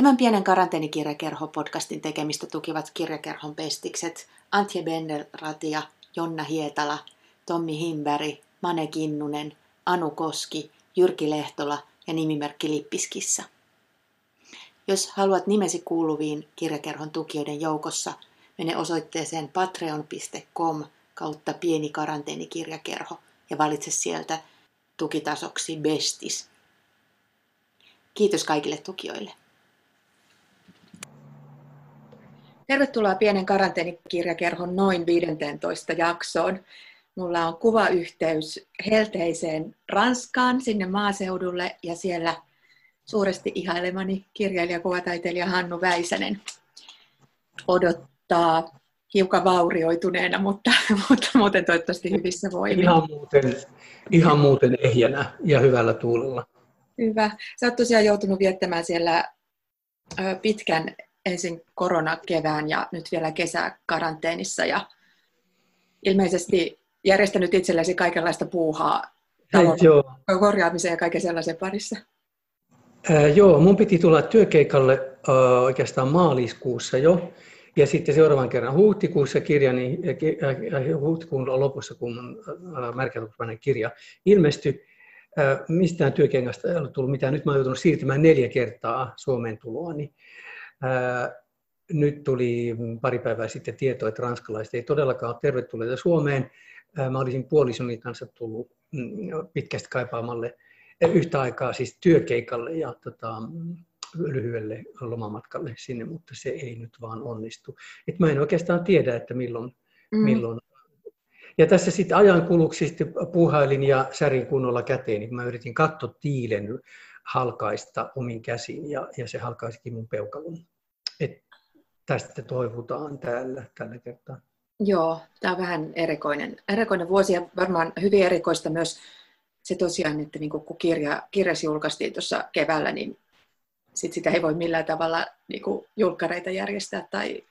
Tämän pienen karanteenikirjakerho-podcastin tekemistä tukivat kirjakerhon pestikset Antje Benner-Ratia, Jonna Hietala, Tommi Himberg, Mane Kinnunen, Anu Koski, Jyrki Lehtola ja nimimerkki Lippiskissa. Jos haluat nimesi kuuluviin kirjakerhon tukijoiden joukossa, mene osoitteeseen patreon.com kautta pieni karanteenikirjakerho ja valitse sieltä tukitasoksi Bestis. Kiitos kaikille tukijoille. Tervetuloa pienen karanteenikirjakerhon noin 15 jaksoon. Mulla on kuvayhteys helteiseen Ranskaan, sinne maaseudulle, ja siellä suuresti ihailemani kirjailija-kuvataiteilija Hannu Väisänen odottaa hiukan vaurioituneena, mutta, mutta muuten toivottavasti hyvissä voimin. Ihan muuten, ihan muuten ehjänä ja hyvällä tuulella. Hyvä. Sä oot tosiaan joutunut viettämään siellä pitkän ensin koronakevään ja nyt vielä kesäkaranteenissa ja ilmeisesti järjestänyt itsellesi kaikenlaista puuhaa talon korjaamiseen ja kaiken sellaisen parissa. Ää, joo, mun piti tulla työkeikalle äh, oikeastaan maaliskuussa jo. Ja sitten seuraavan kerran huhtikuussa kirja, niin, äh, huhtikuun lopussa, kun äh, märkätuksvainen kirja ilmestyi, äh, mistään työkengasta ei ollut tullut mitään. Nyt mä oon joutunut siirtymään neljä kertaa Suomeen tuloa, niin nyt tuli pari päivää sitten tieto, että ranskalaiset ei todellakaan ole tervetulleita Suomeen. Mä olisin puolisoni kanssa tullut mm, pitkästi kaipaamalle yhtä aikaa siis työkeikalle ja tota, lyhyelle lomamatkalle sinne, mutta se ei nyt vaan onnistu. Et mä en oikeastaan tiedä, että milloin, mm. milloin ja tässä sitten ajan kuluksi sitten puuhailin ja särin kunnolla käteen, niin mä yritin tiilen halkaista omin käsin ja, ja se halkaisikin mun peukalon. Et tästä toivotaan täällä tällä kertaa. Joo, tämä on vähän erikoinen, erikoinen vuosi ja varmaan hyvin erikoista myös se tosiaan, että niin kun kirja, kirjas julkaistiin tuossa keväällä, niin sit sitä ei voi millään tavalla niin julkkareita järjestää tai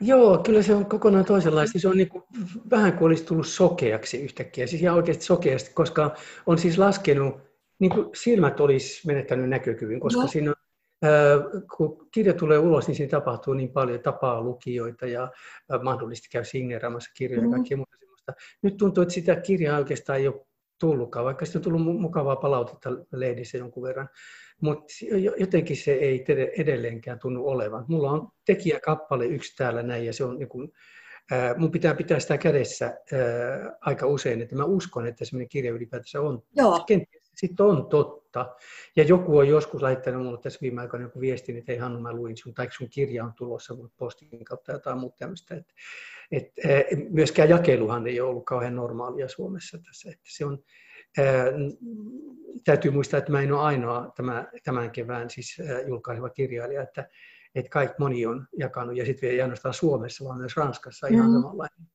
Joo, kyllä se on kokonaan toisenlaista. Se on niin kuin, vähän kuin olisi tullut sokeaksi yhtäkkiä. Siis ihan oikeasti sokeasti, koska on siis laskenut, niin kuin silmät olisi menettänyt näkökyvyn, koska no. siinä kun kirja tulee ulos, niin siinä tapahtuu niin paljon, tapaa lukijoita ja mahdollisesti käy signeeraamassa kirjoja ja mm. kaikkea muuta sellaista. Nyt tuntuu, että sitä kirjaa oikeastaan ei ole tullutkaan, vaikka sitten on tullut mukavaa palautetta lehdissä jonkun verran. Mutta jotenkin se ei edelleenkään tunnu olevan. Mulla on tekijäkappale yksi täällä näin ja se on niin kuin, mun pitää pitää sitä kädessä aika usein, että mä uskon, että semmoinen kirja ylipäätänsä on. Joo. Kenties sitten on totta. Ja joku on joskus laittanut mulle tässä viime aikoina joku viestin, että ei Hannu, mä luin sun, tai sun kirja on tulossa postin kautta jotain muuta tämmöistä. Et, et, myöskään jakeluhan ei ole ollut kauhean normaalia Suomessa tässä. Että se on, ää, täytyy muistaa, että mä en ole ainoa tämä, tämän kevään siis julkaiseva kirjailija, että, että kaikki moni on jakanut, ja sitten ei ainoastaan Suomessa, vaan myös Ranskassa ihan mm. samanlainen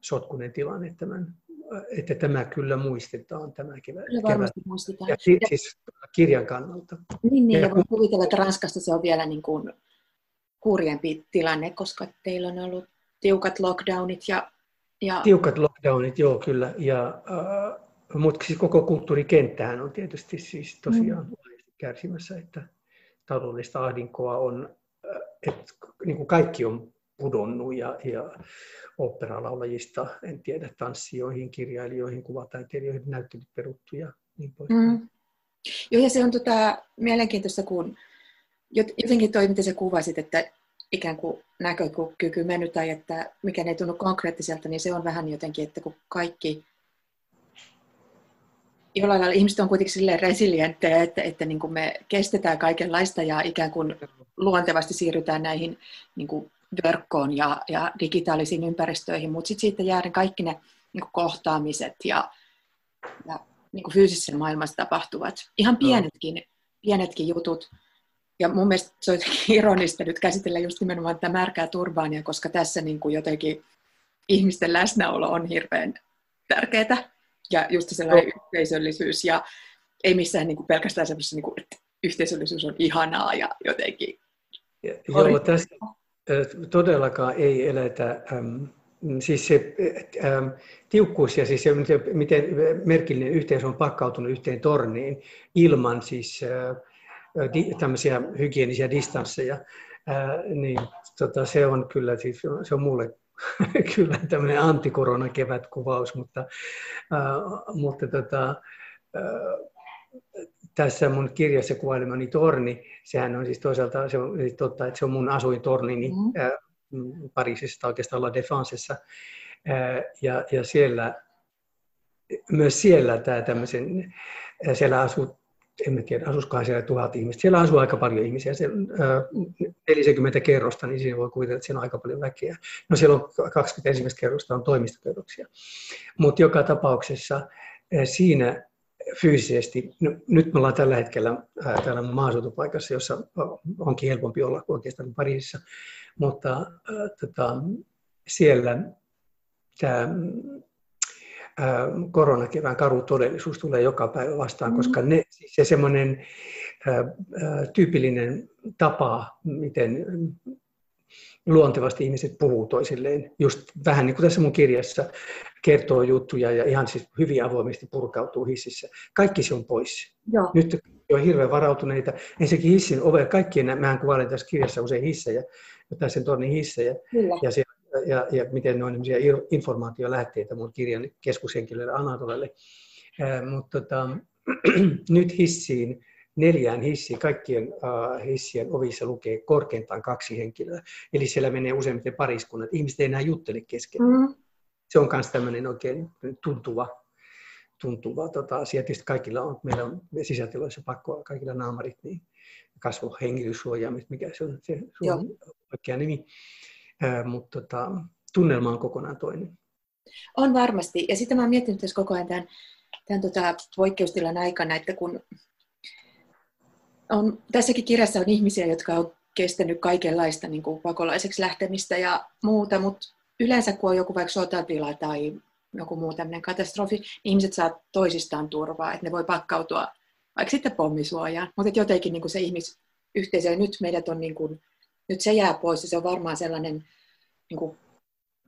sotkunen tilanne tämän että tämä kyllä muistetaan tämä kevät. Kyllä varmasti muistetaan. Ja siis, siis kirjan kannalta. Niin, niin ja, ja voin kuvitella, että Ranskassa se on vielä niin kuin kurjempi tilanne, koska teillä on ollut tiukat lockdownit ja... ja... Tiukat lockdownit, joo kyllä. Ja, äh, mutta siis koko kulttuurikenttähän on tietysti siis tosiaan mm. kärsimässä, että taloudellista ahdinkoa on, äh, että niin kuin kaikki on pudonnut ja, ja en tiedä, tanssijoihin, kirjailijoihin, kuvataiteilijoihin, näyttelyt peruttu ja niin poispäin. Mm. Joo, ja se on tota, mielenkiintoista, kun jotenkin toi, mitä sä kuvasit, että ikään kuin näkökyky mennyt tai että mikä ei tunnu konkreettiselta, niin se on vähän jotenkin, että kun kaikki jollain lailla ihmiset on kuitenkin silleen resilienttejä, että, että niin kuin me kestetään kaikenlaista ja ikään kuin luontevasti siirrytään näihin niin kuin verkkoon ja, ja digitaalisiin ympäristöihin, mutta sitten siitä jää kaikki ne niin kuin kohtaamiset ja, ja niin kuin fyysisessä maailmassa tapahtuvat, ihan pienetkin, pienetkin jutut. Ja mun mielestä se on ironista nyt käsitellä just nimenomaan tätä märkää turbaania, koska tässä niin kuin jotenkin ihmisten läsnäolo on hirveän tärkeää. Ja just sellainen no. yhteisöllisyys ja ei missään niin kuin pelkästään semmoisessa, niin kuin, että yhteisöllisyys on ihanaa ja jotenkin... Joo, tässä, todellakaan ei eletä, siis se tiukkuus ja siis se, miten merkillinen yhteys on pakkautunut yhteen torniin ilman siis tämmöisiä hygienisiä distansseja, niin tota, se on kyllä, siis se on mulle kyllä tämmöinen antikorona-kevätkuvaus, mutta, mutta tota, tässä mun kirjassa kuvailemani torni, sehän on siis toisaalta, se on siis totta, että se on mun asuintornini mm. äh, Pariisissa, oikeastaan La Défensessa, ja, ja siellä, myös siellä tämä tämmöisen, siellä asuu en tiedä, asuskohan siellä tuhat ihmistä. Siellä asuu aika paljon ihmisiä. Siellä, äh, 40 kerrosta, niin siinä voi kuvitella, että siellä on aika paljon väkeä. No siellä on 21 kerrosta on toimistokerroksia. Mutta joka tapauksessa siinä fyysisesti, no, nyt me ollaan tällä hetkellä äh, täällä maaseutupaikassa, jossa onkin helpompi olla kuin oikeastaan Pariisissa, mutta äh, tota, siellä tämä koronakevään karu todellisuus tulee joka päivä vastaan, mm. koska ne, siis se semmoinen tyypillinen tapa, miten luontevasti ihmiset puhuu toisilleen, just vähän niin kuin tässä mun kirjassa kertoo juttuja ja ihan siis hyvin avoimesti purkautuu hississä. Kaikki se on pois. Joo. Nyt on hirveän varautuneita. Ensinnäkin hissin ove, kaikkien, mähän kuvailen tässä kirjassa usein hissejä, tässä sen tornin hissejä, Kyllä. ja siellä ja, ja miten ne on informaatiolähteitä mun kirjan keskushenkilölle Anatolelle. Mutta tota, nyt hissiin, neljään hissiin, kaikkien uh, hissien ovissa lukee korkeintaan kaksi henkilöä. Eli siellä menee useimmiten pariskunnat. Ihmiset ei enää juttele keskenään. Mm. Se on myös tämmöinen oikein tuntuva, tuntuva tota, asia. Tietysti kaikilla on, meillä on sisätiloissa pakko kaikilla naamarit, niin kasvohengityssuojaamista, mikä se on se on oikea nimi mutta tota, tunnelma on kokonaan toinen. On varmasti. Ja sitten mä oon miettinyt tässä koko ajan tämän, tämän tota poikkeustilan aikana, että kun on, tässäkin kirjassa on ihmisiä, jotka on kestänyt kaikenlaista niin kuin pakolaiseksi lähtemistä ja muuta, mutta yleensä kun on joku vaikka sotatila tai joku muu tämmöinen katastrofi, niin ihmiset saa toisistaan turvaa, että ne voi pakkautua vaikka sitten pommisuojaan, mutta jotenkin niin kuin se ihmisyhteisö, ja nyt meidät on niin kuin nyt se jää pois ja se on varmaan sellainen niin kuin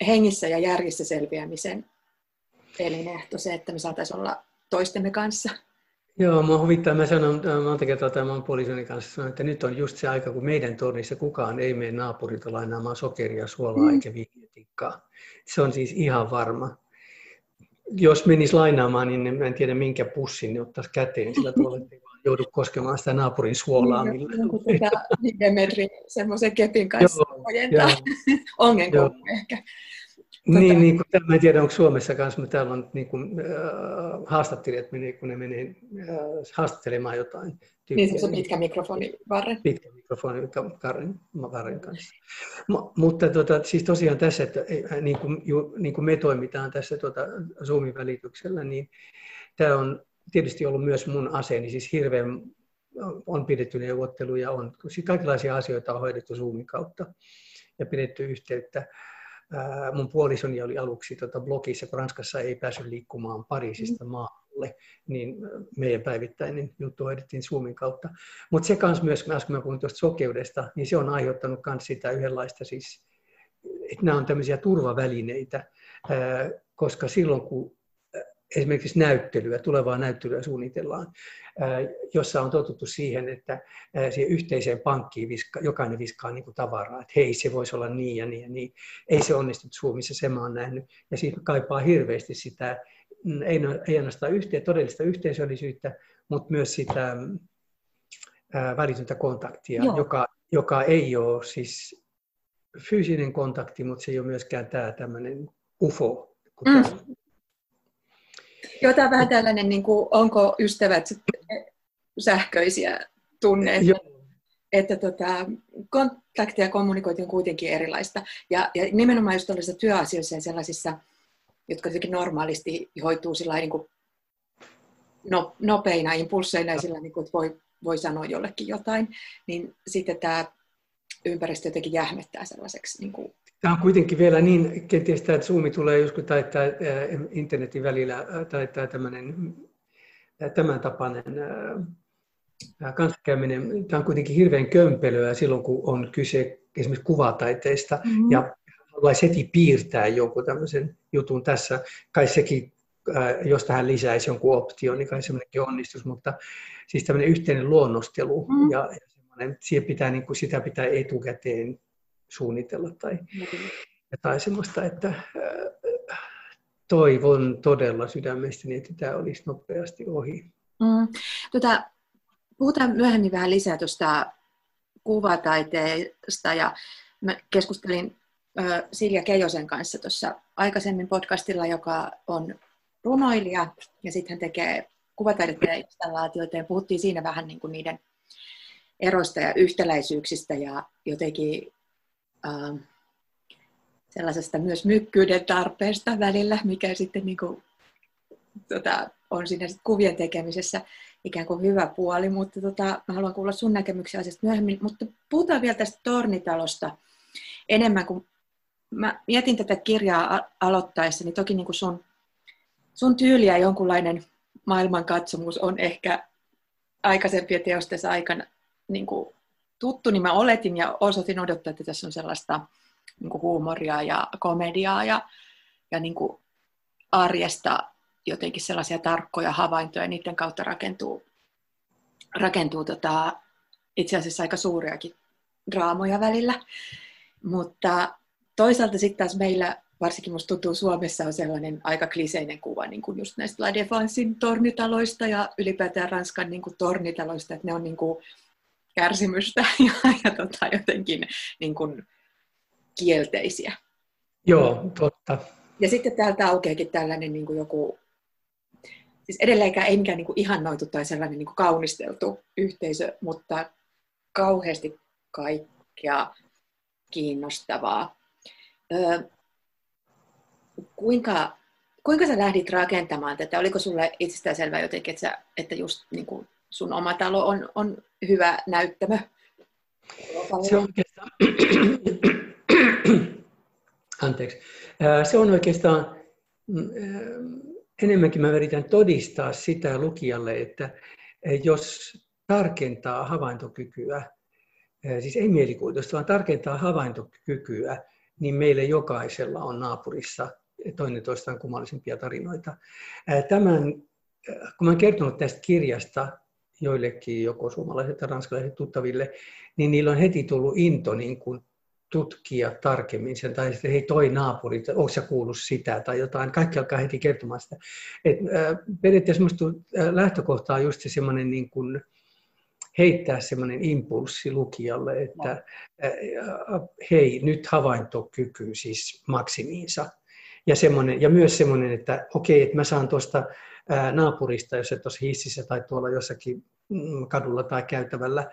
hengissä ja järjissä selviämisen elinehto se, että me saataisiin olla toistemme kanssa. Joo, mä huvittaa, mä sanon monta kertaa tämän puolisoni kanssa, sanon, että nyt on just se aika, kun meidän tornissa kukaan ei mene naapurilta lainaamaan sokeria, suolaa mm. eikä viinietikkaa. Se on siis ihan varma. Jos menis lainaamaan, niin en tiedä minkä pussin ne ottaisi käteen, sillä tuolla joudu koskemaan sitä naapurin suolaa. Niin, joku tätä viiden metrin semmoisen kepin kanssa ojentaa. Ongenkoulu ehkä. Tota... Niin, niin kuin, mä en tiedä, onko Suomessa kanssa, mutta täällä on niin kuin, äh, haastattelijat, menee, kun ne menee äh, haastattelemaan jotain. Tyyppiä, niin se on pitkä mikrofoni varren. Pitkä mikrofoni varren, varren kanssa. M- mutta tota, siis tosiaan tässä, että niin kuin, ju, niin kuin me toimitaan tässä tota, Zoomin välityksellä, niin tämä on tietysti ollut myös mun aseeni, siis hirveän on pidetty neuvotteluja, on siis kaikenlaisia asioita on hoidettu Zoomin kautta ja pidetty yhteyttä. Mun puolisoni oli aluksi tota blogissa, kun Ranskassa ei päässyt liikkumaan Pariisista mm. maalle, niin meidän päivittäinen juttu hoidettiin Zoomin kautta. Mutta se kanssa myös, kun mä puhuin tuosta sokeudesta, niin se on aiheuttanut myös sitä yhdenlaista siis, että nämä on tämmöisiä turvavälineitä, koska silloin kun esimerkiksi näyttelyä, tulevaa näyttelyä suunnitellaan, jossa on totuttu siihen, että siihen yhteiseen pankkiin viska, jokainen viskaa niin kuin tavaraa, että hei, se voisi olla niin ja niin ja niin. Ei se onnistu Suomessa, se mä oon nähnyt. Ja siitä kaipaa hirveästi sitä, mm, ei, ei ainoastaan yhteen, todellista yhteisöllisyyttä, mutta myös sitä välitöntä kontaktia, joka, joka ei ole siis fyysinen kontakti, mutta se ei ole myöskään tämä tämmöinen UFO, kun mm. Tämä Joo, tämä on vähän tällainen, niin kuin, onko ystävät sähköisiä tunne, Joo. että tota, kontakti ja kommunikointi on kuitenkin erilaista. Ja, ja nimenomaan just tällaisissa työasioissa ja sellaisissa, jotka jotenkin normaalisti hoituu sillä niin kuin no, nopeina impulseina ja sillä, niin kuin, että voi, voi sanoa jollekin jotain, niin sitten tämä ympäristö jotenkin jähmettää sellaiseksi niin kuin Tämä on kuitenkin vielä niin, kenties tämä Zoom tulee joskus tai tämä internetin välillä tai tämä tämmöinen, tämän tapainen kanssakäyminen, tämä on kuitenkin hirveän kömpelöä silloin, kun on kyse esimerkiksi kuvataiteista mm-hmm. ja haluaisi heti piirtää jonkun tämmöisen jutun tässä. Kai sekin jos tähän lisäisi jonkun option, niin kai semmoinenkin onnistus, mutta siis tämmöinen yhteinen luonnostelu mm. ja, ja semmoinen, siihen pitää, niin kuin, sitä pitää etukäteen suunnitella tai mm. jotain semmoista, että toivon todella sydämestäni, että tämä olisi nopeasti ohi. Mm. Tota, puhutaan myöhemmin vähän lisää tuosta kuvataiteesta ja mä keskustelin Silja Keijosen kanssa tuossa aikaisemmin podcastilla, joka on runoilija ja sitten hän tekee kuvataidetta ja installaatioita ja puhuttiin siinä vähän niin kuin niiden eroista ja yhtäläisyyksistä ja jotenkin äh, sellaisesta myös mykkyyden tarpeesta välillä, mikä sitten niin kuin, tota, on siinä sit kuvien tekemisessä ikään kuin hyvä puoli, mutta tota, mä haluan kuulla sun näkemyksiä asiasta myöhemmin, mutta puhutaan vielä tästä tornitalosta enemmän, kuin mä mietin tätä kirjaa aloittaessa, niin toki niin kuin sun, sun tyyli ja jonkunlainen maailmankatsomus on ehkä aikaisempien teostensa aikana niin kuin tuttu, niin mä oletin ja osoitin odottaa, että tässä on sellaista niin kuin huumoria ja komediaa ja, ja niin kuin arjesta jotenkin sellaisia tarkkoja havaintoja, ja niiden kautta rakentuu, rakentuu tota, itse asiassa aika suuriakin draamoja välillä. Mutta toisaalta sitten taas meillä, varsinkin musta tuntuu Suomessa, on sellainen aika kliseinen kuva niin kuin just näistä La Défensin tornitaloista ja ylipäätään Ranskan niin kuin tornitaloista, että ne on niin kuin kärsimystä ja, ja tota, jotenkin niin kuin kielteisiä. Joo, totta. Ja sitten täältä aukeakin tällainen niin kuin joku, siis edelleenkään ei mikään niin kuin ihannoitu tai sellainen niin kuin kaunisteltu yhteisö, mutta kauheasti kaikkea kiinnostavaa. Öö, kuinka, kuinka sä lähdit rakentamaan tätä? Oliko sulle itsestäänselvää jotenkin, että, sä, että just niin kuin sun oma talo on, on hyvä näyttämö? Se on oikeastaan, anteeksi, se on oikeastaan mm, enemmänkin mä yritän todistaa sitä lukijalle, että jos tarkentaa havaintokykyä, siis ei mielikuvitusta, vaan tarkentaa havaintokykyä, niin meille jokaisella on naapurissa toinen toistaan kummallisempia tarinoita. Tämän, kun olen kertonut tästä kirjasta joillekin, joko suomalaiset tai ranskalaiset tuttaville, niin niillä on heti tullut into niin kuin tutkia tarkemmin sen, tai sitten hei toi naapuri, onko sä kuullut sitä tai jotain, kaikki alkaa heti kertomaan sitä. Et, äh, periaatteessa äh, lähtökohta on just se semmoinen niin kuin, heittää semmoinen impulssi lukijalle, että hei, nyt havaintokyky siis maksimiinsa. Ja, semmoinen, ja myös semmoinen, että okei, että mä saan tuosta naapurista, jos et tuossa hississä tai tuolla jossakin mm, kadulla tai käytävällä,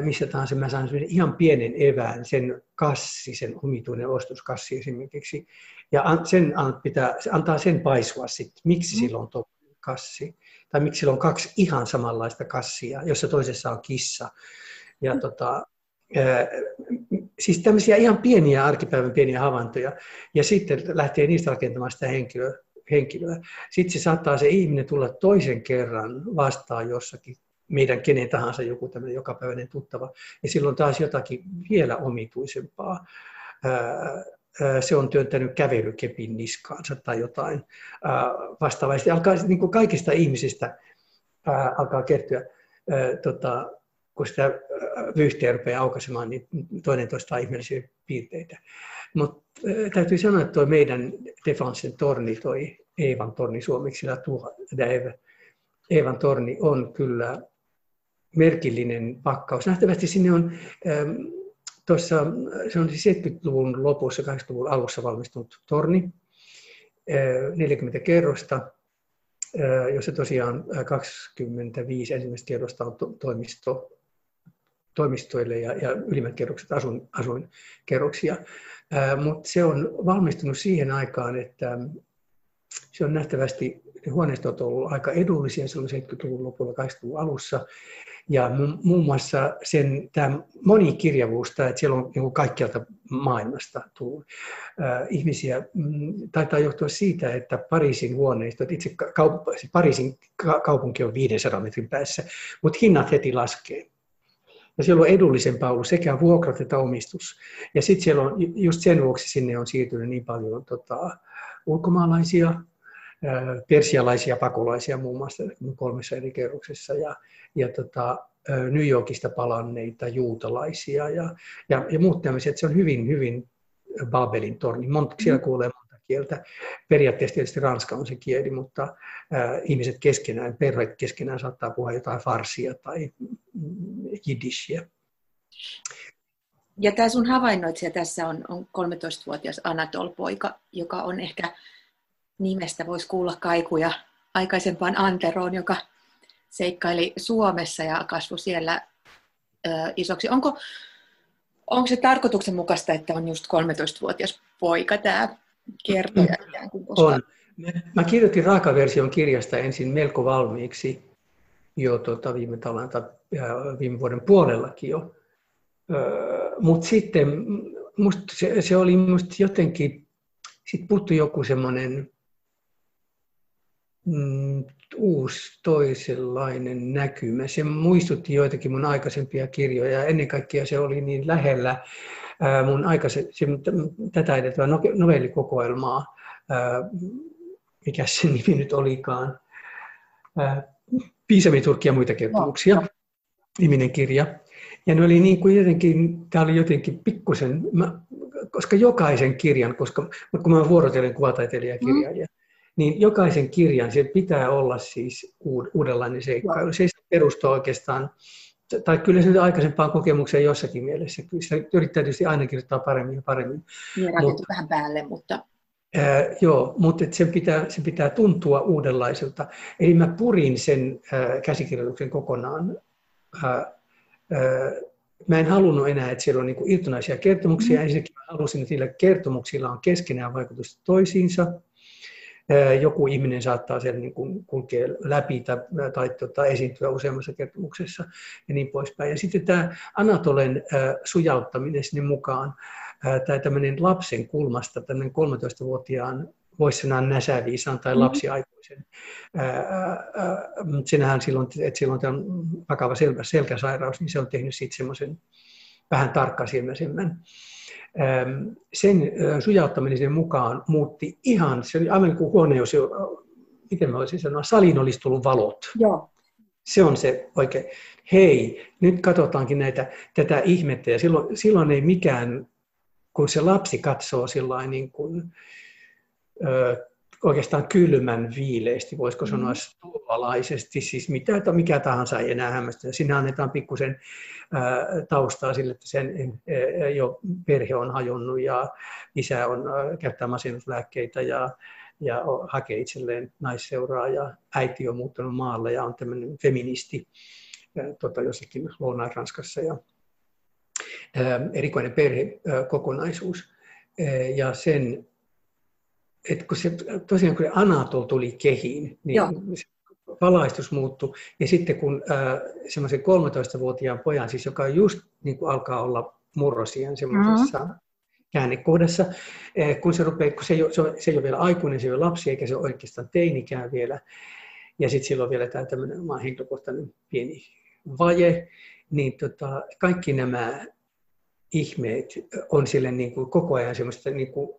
missä tahansa mä saan ihan pienen evään, sen kassi, sen omituinen ostoskassi esimerkiksi, ja sen pitää, antaa sen paisua sitten, miksi mm. sillä on tuo kassi, tai miksi sillä on kaksi ihan samanlaista kassia, jossa toisessa on kissa. Ja mm. tota, siis tämmöisiä ihan pieniä arkipäivän pieniä havaintoja, ja sitten lähtee niistä rakentamaan sitä henkilöä, henkilöä. Sitten se saattaa se ihminen tulla toisen kerran vastaan jossakin meidän kenen tahansa joku tämmöinen jokapäiväinen tuttava, ja silloin taas jotakin vielä omituisempaa. Se on työntänyt kävelykepin niskaansa tai jotain vastaavaa. alkaa niin kuin kaikista ihmisistä alkaa kertyä, tota, kun sitä vyyhtiä rupeaa aukaisemaan, niin toinen toistaa ihmeellisiä piirteitä. Mutta täytyy sanoa, että tuo meidän Defansen torni, toi Eevan torni suomeksi, Eevan torni on kyllä merkillinen pakkaus. Nähtävästi sinne on ähm, tuossa, se on siis 70-luvun lopussa, 80-luvun alussa valmistunut torni, 40 äh, kerrosta, äh, jossa tosiaan 25 ensimmäistä kerrosta on toimisto, toimistoille ja, ja ylimmät kerrokset asuin, asuinkerroksia. Mutta se on valmistunut siihen aikaan, että se on nähtävästi, huoneistot on ollut aika edullisia silloin 70-luvun lopulla, 80-luvun alussa. Ja muun muassa sen, tämä monikirjavuus, tämä, että siellä on niin kaikkialta maailmasta tullut äh, ihmisiä, mm, taitaa johtua siitä, että Pariisin huoneistot, itse kaup- siis Pariisin kaupunki on 500 metrin päässä, mutta hinnat heti laskee. Ja siellä on edullisempaa ollut sekä vuokrat että omistus. Ja sitten siellä on, just sen vuoksi sinne on siirtynyt niin paljon tota, ulkomaalaisia, persialaisia pakolaisia muun muassa kolmessa eri kerroksessa ja, ja tota, New Yorkista palanneita juutalaisia ja, ja, ja muut tämmöiset. Se on hyvin, hyvin Babelin torni. Monta, siellä mm. Kieltä. Periaatteessa tietysti ranska on se kieli, mutta ihmiset keskenään, perheet keskenään saattaa puhua jotain farsia tai jiddishiä. Ja tämä sun havainnoitsija tässä on, on 13-vuotias Anatol-poika, joka on ehkä nimestä voisi kuulla kaikuja aikaisempaan Anteroon, joka seikkaili Suomessa ja kasvoi siellä ö, isoksi. Onko, onko se tarkoituksenmukaista, että on just 13-vuotias poika tämä kertoja ikään kuin? Koska... On. Mä kirjoitin raakaversion kirjasta ensin melko valmiiksi jo tuota, viime talven tai viime vuoden puolellakin jo. Mutta sitten musta se, se, oli musta jotenkin, sitten puuttui joku semmoinen mm, uusi toisenlainen näkymä. Se muistutti joitakin mun aikaisempia kirjoja ja ennen kaikkea se oli niin lähellä mun aikaisen, se, tätä edeltävää novellikokoelmaa, mikä se nimi nyt olikaan, Piisami Turkki ja muita kertomuksia, niminen kirja. Ja ne oli niin kuin jotenkin, tämä oli jotenkin pikkusen, mä, koska jokaisen kirjan, koska kun mä vuorotellen kuvataiteilijakirjailija, mm niin jokaisen kirjan se pitää olla siis uudenlainen seikkailu. Se ei perustu oikeastaan, tai kyllä se aikaisempaan kokemukseen jossakin mielessä. Kyllä se yrittää tietysti aina kirjoittaa paremmin ja paremmin. Niin, mutta, vähän päälle, mutta... Ää, joo, mutta sen pitää, sen pitää tuntua uudenlaiselta. Eli mä purin sen ää, käsikirjoituksen kokonaan. Ää, ää, mä en halunnut enää, että siellä on niin irtonaisia kertomuksia. Mm. Ensinnäkin mä halusin, että niillä kertomuksilla on keskenään vaikutusta toisiinsa joku ihminen saattaa sen niin kuin kulkea läpi tai, tai tota, esiintyä useammassa kertomuksessa ja niin poispäin. Ja sitten tämä Anatolen sujauttaminen sinne mukaan, tämä tämmöinen lapsen kulmasta, tämmöinen 13-vuotiaan voisi sanoa näsäviisaan tai mm-hmm. lapsiaikuisen. Sinähän silloin, että silloin tämä on vakava selkäsairaus, niin se on tehnyt siitä semmoisen vähän tarkkasilmäisemmän sen sujauttaminen sen mukaan muutti ihan, se oli aivan niin kuin huone, jos jo, miten mä voisin sanoa, salin olisi tullut valot. Joo. Se on se oikein. Hei, nyt katsotaankin näitä, tätä ihmettä ja silloin, silloin ei mikään, kun se lapsi katsoo sillä niin kuin, ö, oikeastaan kylmän viileesti, voisiko sanoa mm. stualaisesti, siis mitä, mikä tahansa ei enää hämmästä. Sinne annetaan pikkusen taustaa sille, että sen jo perhe on hajonnut ja isä on käyttää masennuslääkkeitä ja, ja hakee itselleen naisseuraa ja äiti on muuttanut maalle ja on tämmöinen feministi tota, jossakin Lounais-Ranskassa ja erikoinen perhekokonaisuus. Ja sen että kun se tosiaan kun Anatol tuli kehiin, niin Joo. se valaistus muuttui. Ja sitten kun äh, semmoisen 13-vuotiaan pojan, siis joka just niin kuin alkaa olla murrosien semmoisessa mm-hmm. käännekohdassa, äh, kun se rupeaa, kun se ei, ole, se, on, se ei ole vielä aikuinen, se ei ole lapsi eikä se ole oikeastaan teinikään vielä, ja sitten silloin vielä tämä tämmöinen oma henkilökohtainen pieni vaje, niin tota, kaikki nämä ihmeet on sille niin kuin koko ajan semmoista niin kuin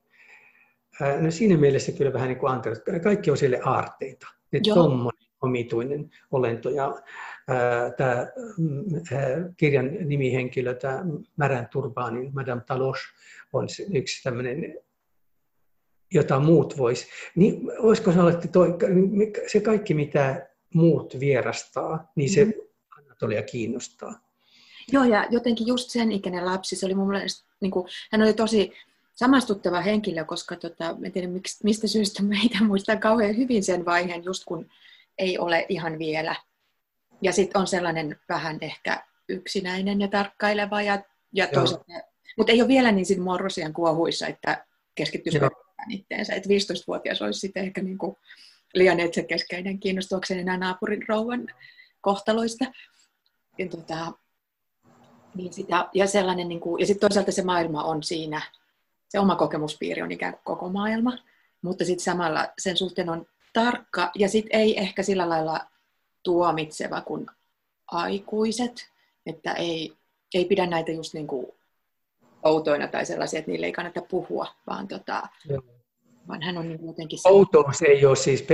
No siinä mielessä kyllä vähän niin kuin Antero, kaikki on sille aarteita. Että omituinen olento. Ja tämä mm, kirjan nimihenkilö, tämä Märän Turbaanin Madame Talos, on yksi tämmöinen jota muut vois. Niin olisiko sanoa, että toi, se kaikki mitä muut vierastaa, niin se mm. Anatolia kiinnostaa. Joo, ja jotenkin just sen ikäinen lapsi, se oli mun mielestä, niin kuin, hän oli tosi samastuttava henkilö, koska tota, en tiedä mistä syystä meitä muistaa kauhean hyvin sen vaiheen, just kun ei ole ihan vielä. Ja sitten on sellainen vähän ehkä yksinäinen ja tarkkaileva, ja, ja toisaalta, mutta ei ole vielä niin siinä morrosian kuohuissa, että keskittyisi itteensä. Että 15-vuotias olisi sitten ehkä niin kuin liian keskeinen kiinnostuakseen enää naapurin rouvan kohtaloista. Ja, tota, niin sitä, ja, sellainen, niin kuin, ja sitten toisaalta se maailma on siinä se oma kokemuspiiri on ikään kuin koko maailma, mutta sitten samalla sen suhteen on tarkka ja sitten ei ehkä sillä lailla tuomitseva kuin aikuiset, että ei, ei pidä näitä just niin kuin outoina tai sellaisia, että niille ei kannata puhua, vaan tota, vaan hän on niin jotenkin... Se... Outous ei ole siis,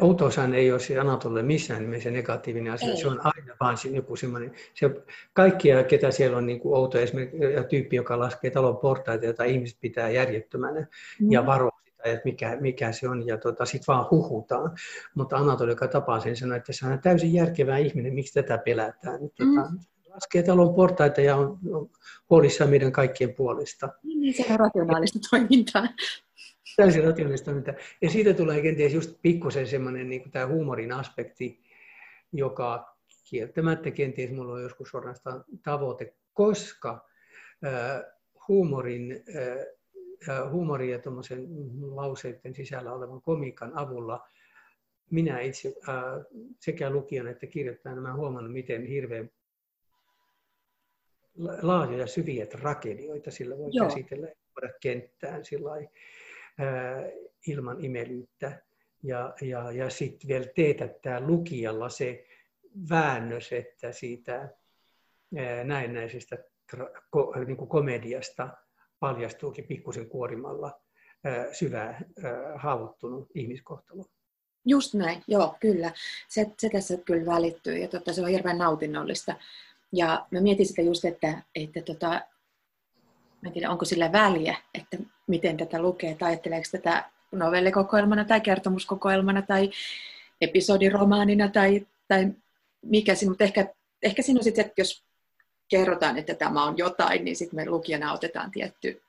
outoushan ei ole siis Anatolle missään nimessä negatiivinen asia, ei. se on aina vaan joku semmoinen, se, kaikkia, ketä siellä on niin kuin outo esimerkiksi tyyppi, joka laskee talon portaita, jota ihmiset pitää järjettömänä mm. ja varoo sitä, että mikä, mikä se on, ja tota, sitten vaan huhutaan. Mutta Anatoli, joka tapaa sen, sanoi, että se on täysin järkevä ihminen, miksi tätä pelätään. Mm. Tota, laskee talon portaita ja on, on huolissaan meidän kaikkien puolesta. Niin, se on rationaalista toimintaa. Täysin rationaalista. Ja siitä tulee kenties just pikkusen semmoinen niin tämä huumorin aspekti, joka kieltämättä kenties mulla on joskus suorastaan tavoite, koska äh, huumorin, äh, huumorin ja tuommoisen lauseiden sisällä olevan komiikan avulla minä itse äh, sekä lukijan että kirjoittajana mä huomannut, miten hirveän laajoja syviä tragedioita sillä voi Joo. käsitellä kenttään sillä ilman imelyyttä. Ja, ja, ja sitten vielä teetättää lukijalla se väännös, että siitä näennäisestä niin kuin komediasta paljastuukin pikkusen kuorimalla syvää haavoittunut ihmiskohtalo. Just näin, joo, kyllä. Se, se tässä kyllä välittyy ja totta, se on hirveän nautinnollista. Ja mä mietin sitä just, että, että tota, mä en tiedä, onko sillä väliä, että miten tätä lukee, tai ajatteleeko tätä novellikokoelmana tai kertomuskokoelmana tai episodiromaanina tai, tai mikä mutta ehkä, ehkä siinä on sitten, että jos kerrotaan, että tämä on jotain, niin sitten me lukijana otetaan tietty.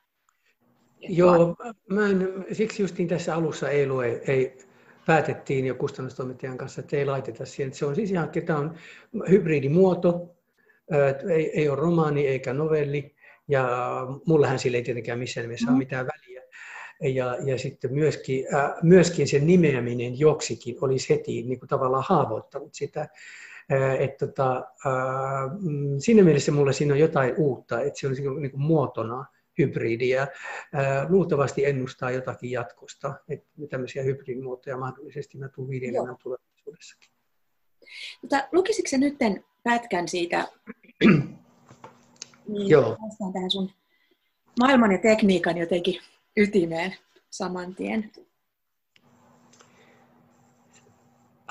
Joo, mä en, siksi justiin tässä alussa ei lue, ei, päätettiin jo kustannustoimittajan kanssa, että ei laiteta siihen. Se on siis ihan, että tämä on hybridimuoto, ei, ei ole romaani eikä novelli, ja mullehän sille ei tietenkään missään nimessä ole mm. mitään väliä. Ja, ja sitten myöskin, äh, myöskin sen nimeäminen joksikin olisi heti niin kuin tavallaan haavoittanut sitä. Äh, että tota, äh, siinä mielessä mulle siinä on jotain uutta, että se olisi niin kuin muotona hybridiä. Äh, luultavasti ennustaa jotakin jatkosta, että tämmöisiä hybridimuotoja mahdollisesti mä tulen viljelemään tulevaisuudessakin. Mutta lukisitko nyt pätkän siitä, niin Joo. tähän sun maailman ja tekniikan jotenkin ytimeen saman tien.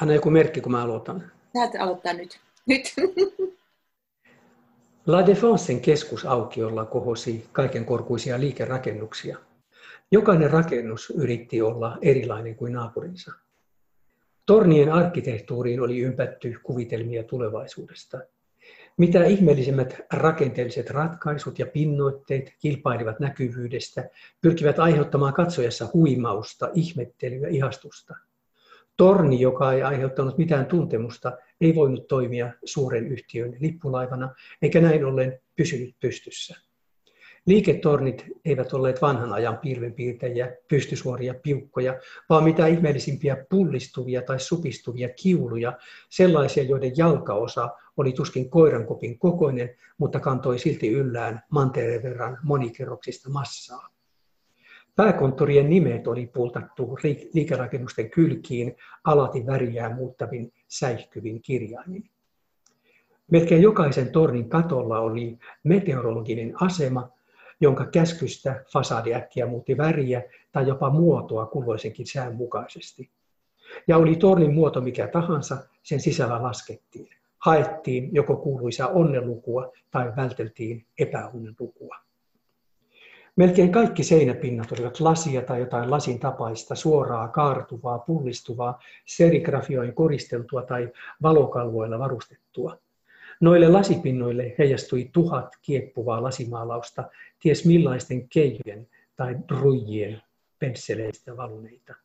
Anna joku merkki, kun mä aloitan. Saat aloittaa nyt. Nyt. La Défensen keskusaukiolla kohosi kaikenkorkuisia liikerakennuksia. Jokainen rakennus yritti olla erilainen kuin naapurinsa. Tornien arkkitehtuuriin oli ympätty kuvitelmia tulevaisuudesta. Mitä ihmeellisimmät rakenteelliset ratkaisut ja pinnoitteet kilpailivat näkyvyydestä, pyrkivät aiheuttamaan katsojassa huimausta, ihmettelyä, ihastusta. Torni, joka ei aiheuttanut mitään tuntemusta, ei voinut toimia suuren yhtiön lippulaivana, eikä näin ollen pysynyt pystyssä. Liiketornit eivät olleet vanhan ajan pilvenpiirtäjiä, pystysuoria piukkoja, vaan mitä ihmeellisimpiä pullistuvia tai supistuvia kiuluja, sellaisia, joiden jalkaosa oli tuskin koirankopin kokoinen, mutta kantoi silti yllään mantereen verran monikerroksista massaa. Pääkonttorien nimet oli pultattu liikerakennusten kylkiin alati väriään muuttavin säihkyvin kirjaimin. Melkein jokaisen tornin katolla oli meteorologinen asema, jonka käskystä fasadi äkkiä muutti väriä tai jopa muotoa kulloisenkin sään mukaisesti. Ja oli tornin muoto mikä tahansa, sen sisällä laskettiin. Haettiin joko kuuluisaa onnelukua tai välteltiin epäonnelukua. Melkein kaikki seinäpinnat olivat lasia tai jotain lasin tapaista, suoraa, kaartuvaa, pullistuvaa, serigrafioin koristeltua tai valokalvoilla varustettua. Noille lasipinnoille heijastui tuhat kieppuvaa lasimaalausta, ties millaisten keijojen tai druijien pensseleistä valuneita.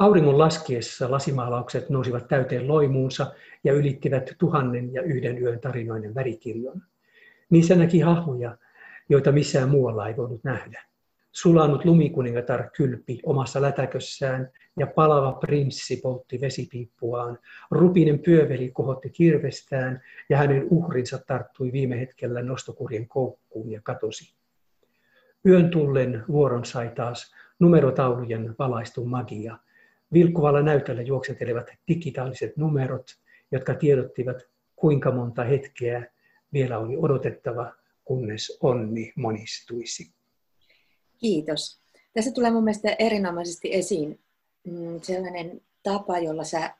Auringon laskiessa lasimaalaukset nousivat täyteen loimuunsa ja ylittivät tuhannen ja yhden yön tarinoinen värikirjon. Niissä näki hahmoja, joita missään muualla ei voinut nähdä. Sulanut lumikuningatar kylpi omassa lätäkössään ja palava prinssi poltti vesipiippuaan. Rupinen pyöveli kohotti kirvestään ja hänen uhrinsa tarttui viime hetkellä nostokurjen koukkuun ja katosi. Yön tullen vuoron sai taas numerotaulujen valaistu magia. Vilkkuvalla näytöllä juoksetelevat digitaaliset numerot, jotka tiedottivat, kuinka monta hetkeä vielä oli odotettava, kunnes onni monistuisi. Kiitos. Tässä tulee mun mielestä erinomaisesti esiin mm, sellainen tapa, jolla sä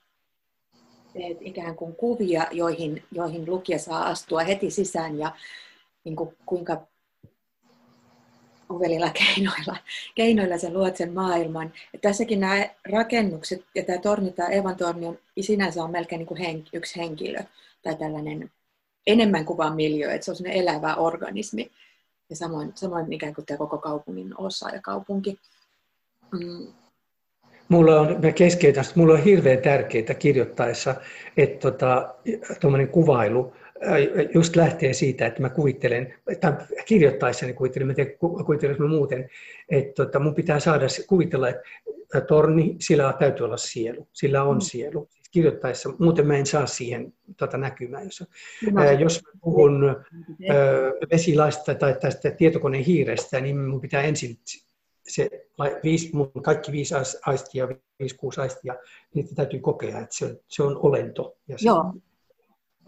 teet ikään kuin kuvia, joihin, joihin lukija saa astua heti sisään ja niin kuin, kuinka ovelilla keinoilla, keinoilla sä luot sen maailman. Ja tässäkin nämä rakennukset ja tämä torni, tämä Evan torni on sinänsä on melkein niin kuin hen, yksi henkilö tai tällainen enemmän kuin vain että se on sellainen elävä organismi. Ja samoin, samoin ikään kuin tämä koko kaupungin osa ja kaupunki. Mm. Mulla on, mä keskeytän, mulla on hirveän tärkeää kirjoittaessa, että tota, kuvailu just lähtee siitä, että mä kuvittelen, tai kirjoittaessani kuvittelen, mä tiedän, kuvittelen mä muuten, että tota, mun pitää saada kuvitella, että torni, sillä täytyy olla sielu, sillä on mm. sielu kirjoittaessa, muuten mä en saa siihen tota näkymään. Jos, no, ää, jos puhun ää, vesilaista tai tästä tietokoneen hiirestä, niin mun pitää ensin se, viisi, mun kaikki viisi aistia, viisi, kuusi aistia, niitä täytyy kokea, että se, se on olento. Ja se, Joo.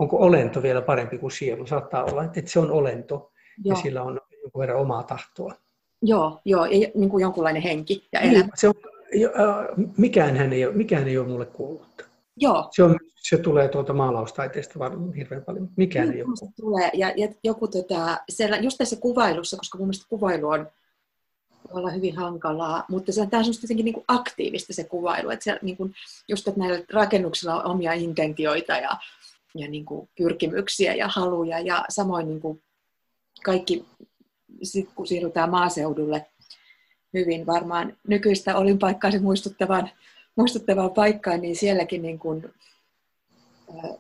Onko olento vielä parempi kuin sielu? Saattaa olla, että se on olento Joo. ja sillä on jonkun verran omaa tahtoa. Joo, joo ja niin kuin jonkunlainen henki ja elämä. Niin, se on, mikään, ei ole, mikään ei ole mulle kuullut. Joo. Se, on, se tulee tuolta maalaustaiteesta varmaan hirveän paljon. Mikään niin, ei ole. Tulee. Ja, ja joku, tota, siellä, just tässä kuvailussa, koska mun mielestä kuvailu on olla hyvin hankalaa, mutta se on taas jotenkin niin kuin aktiivista se kuvailu, että se, niin kuin, just että näillä rakennuksilla on omia intentioita ja, ja niin kuin pyrkimyksiä ja haluja ja samoin niin kuin kaikki, sit kun siirrytään maaseudulle hyvin varmaan nykyistä olinpaikkaasi muistuttavan muistuttavaa paikkaa, niin sielläkin niin kuin, ää,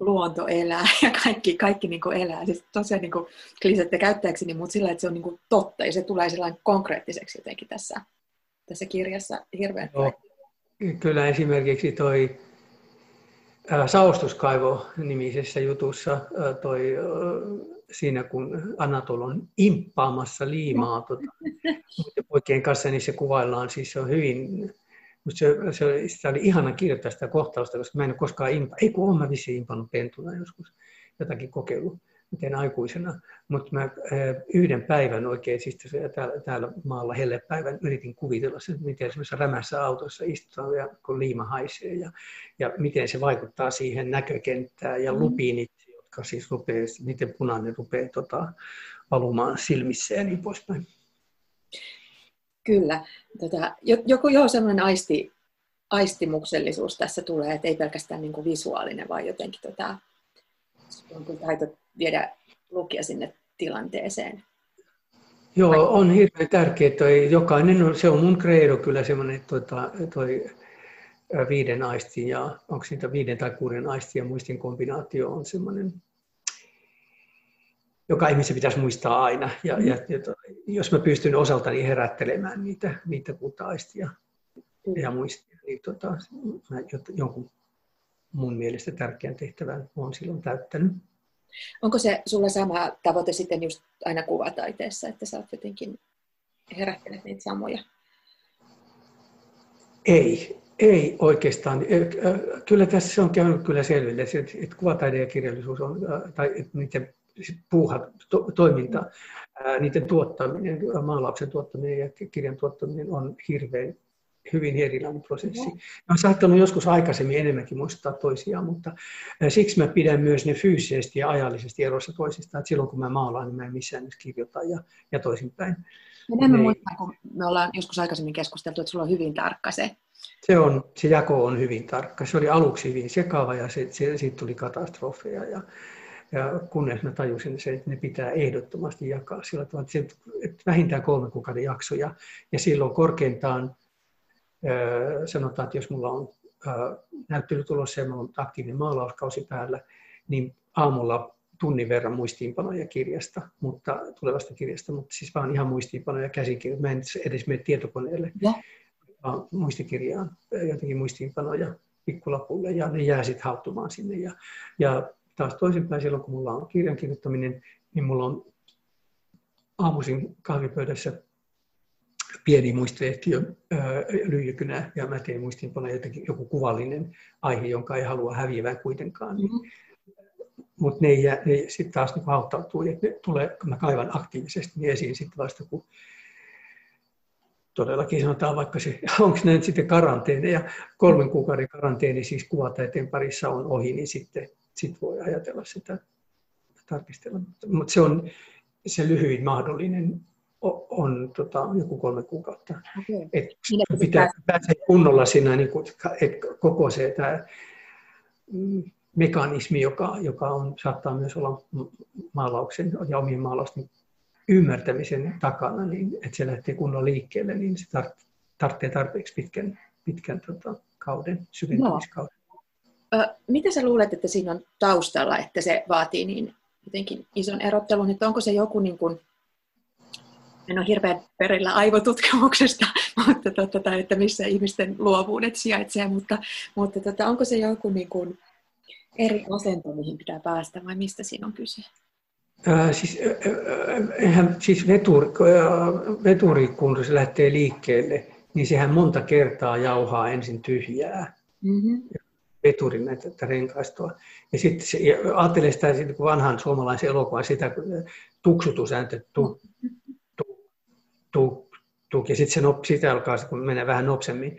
luonto elää ja kaikki, kaikki niin kuin elää. Siis tosiaan niin klisette käyttäjäkseni, mutta sillä, että se on niin kuin totta ja se tulee sellainen konkreettiseksi jotenkin tässä, tässä kirjassa hirveän no, Kyllä esimerkiksi toi Saostuskaivo-nimisessä jutussa toi siinä, kun Anatol on imppaamassa liimaa tota, poikien kanssa, niin se kuvaillaan, siis se on hyvin, se, se, se oli ihana kirjoittaa sitä kohtausta, koska mä en ole koskaan impa, ei kun olen mä vissiin impannut pentuna joskus, jotakin kokeilu, miten aikuisena, mutta mä yhden päivän oikein, siis täällä, täällä maalla hellepäivän yritin kuvitella sen, miten semmoisessa rämässä autossa istutaan ja kun liima haisee ja, ja miten se vaikuttaa siihen näkökenttään ja mm. lupiinit jotka siis rupeaa, miten punainen rupeaa tota, valumaan silmissä ja niin poispäin. Kyllä. Tota, joku joo, sellainen aisti, aistimuksellisuus tässä tulee, että ei pelkästään niin kuin visuaalinen, vaan jotenkin tota, on kyllä taito viedä lukija sinne tilanteeseen. Joo, on hirveän tärkeää. Toi, jokainen on, se on mun credo kyllä semmoinen, tota, toi, viiden aistin ja onko niitä viiden tai kuuden aistin ja muistin kombinaatio on semmoinen joka ihmisen pitäisi muistaa aina. Ja, ja, ja jos mä pystyn osaltani herättelemään niitä, niitä kuutta aistia ja muistia, niin tota, mä jonkun mun mielestä tärkeän tehtävän olen silloin täyttänyt. Onko se sulla sama tavoite sitten just aina kuvataiteessa, että sä oot jotenkin herättänyt niitä samoja? Ei, ei oikeastaan. Kyllä tässä on käynyt kyllä selville, että kuvataide ja kirjallisuus on, tai niiden puuhat, to, toiminta, niiden tuottaminen, maalauksen tuottaminen ja kirjan tuottaminen on hirveän hyvin erilainen prosessi. Mä olen saattanut joskus aikaisemmin enemmänkin muistaa toisiaan, mutta siksi mä pidän myös ne fyysisesti ja ajallisesti erossa toisistaan. Että silloin kun mä maalaan, niin mä en missään edes kirjoita ja, ja toisinpäin. Ja me muistan, kun me ollaan joskus aikaisemmin keskusteltu, että sulla on hyvin tarkka se. Se, on, se jako on hyvin tarkka. Se oli aluksi hyvin sekava ja se, se, siitä tuli katastrofeja. Ja, ja kunnes mä tajusin se, että ne pitää ehdottomasti jakaa sillä tavalla, että vähintään kolme kuukauden jaksoja. Ja silloin korkeintaan sanotaan, että jos mulla on näyttely tulossa ja mulla on aktiivinen maalauskausi päällä, niin aamulla tunnin verran muistiinpanoja kirjasta, mutta tulevasta kirjasta, mutta siis vaan ihan muistiinpanoja käsikirjoja. Mä en edes mene tietokoneelle, ja. vaan muistikirjaan jotenkin muistiinpanoja pikkulapulle ja ne jää sitten hauttumaan sinne. Ja, ja taas toisinpäin silloin, kun mulla on kirjan kirjoittaminen, niin mulla on aamuisin kahvipöydässä pieni muistilehtiö lyijykynä ja mä teen muistinpanoja jotenkin joku kuvallinen aihe, jonka ei halua häviävän kuitenkaan. Niin, mutta ne, ne sitten taas niin auttautuu ja ne tulee, kun mä kaivan aktiivisesti niin esiin sitten vasta, kun todellakin sanotaan vaikka se, onko ne nyt sitten karanteeni ja kolmen kuukauden karanteeni siis kuvataiteen parissa on ohi, niin sitten sit voi ajatella sitä tarkistella. Mutta se on se lyhyin mahdollinen on tota, joku kolme kuukautta. Okay. Et pitää päästä kunnolla siinä, niin kuin, että koko se tämä mm, mekanismi, joka, joka on, saattaa myös olla maalauksen ja omien maalausten ymmärtämisen takana, niin että se lähtee kunnolla liikkeelle, niin se tarvitsee tarpeeksi pitkän, pitkän tota, kauden, syventymiskauden. No. Mitä sä luulet, että siinä on taustalla, että se vaatii niin jotenkin ison erottelun, että onko se joku niin kuin, en ole hirveän perillä aivotutkimuksesta, mutta tota, tai että missä ihmisten luovuudet sijaitsee, mutta, mutta tota, onko se joku niin kuin eri asento, mihin pitää päästä vai mistä siinä on kyse? Äh, siis, äh, siis veturi, äh, veturi, kun se lähtee liikkeelle, niin sehän monta kertaa jauhaa ensin tyhjää. Mm-hmm. Veturin näitä renkaistoa. Ja sitten ajattelee sitä kun vanhan suomalaisen elokuvan sitä tuksutusääntö, tu, tu, tu, tu, ja sitten se nop, sitä alkaa, kun menee vähän nopsemmin.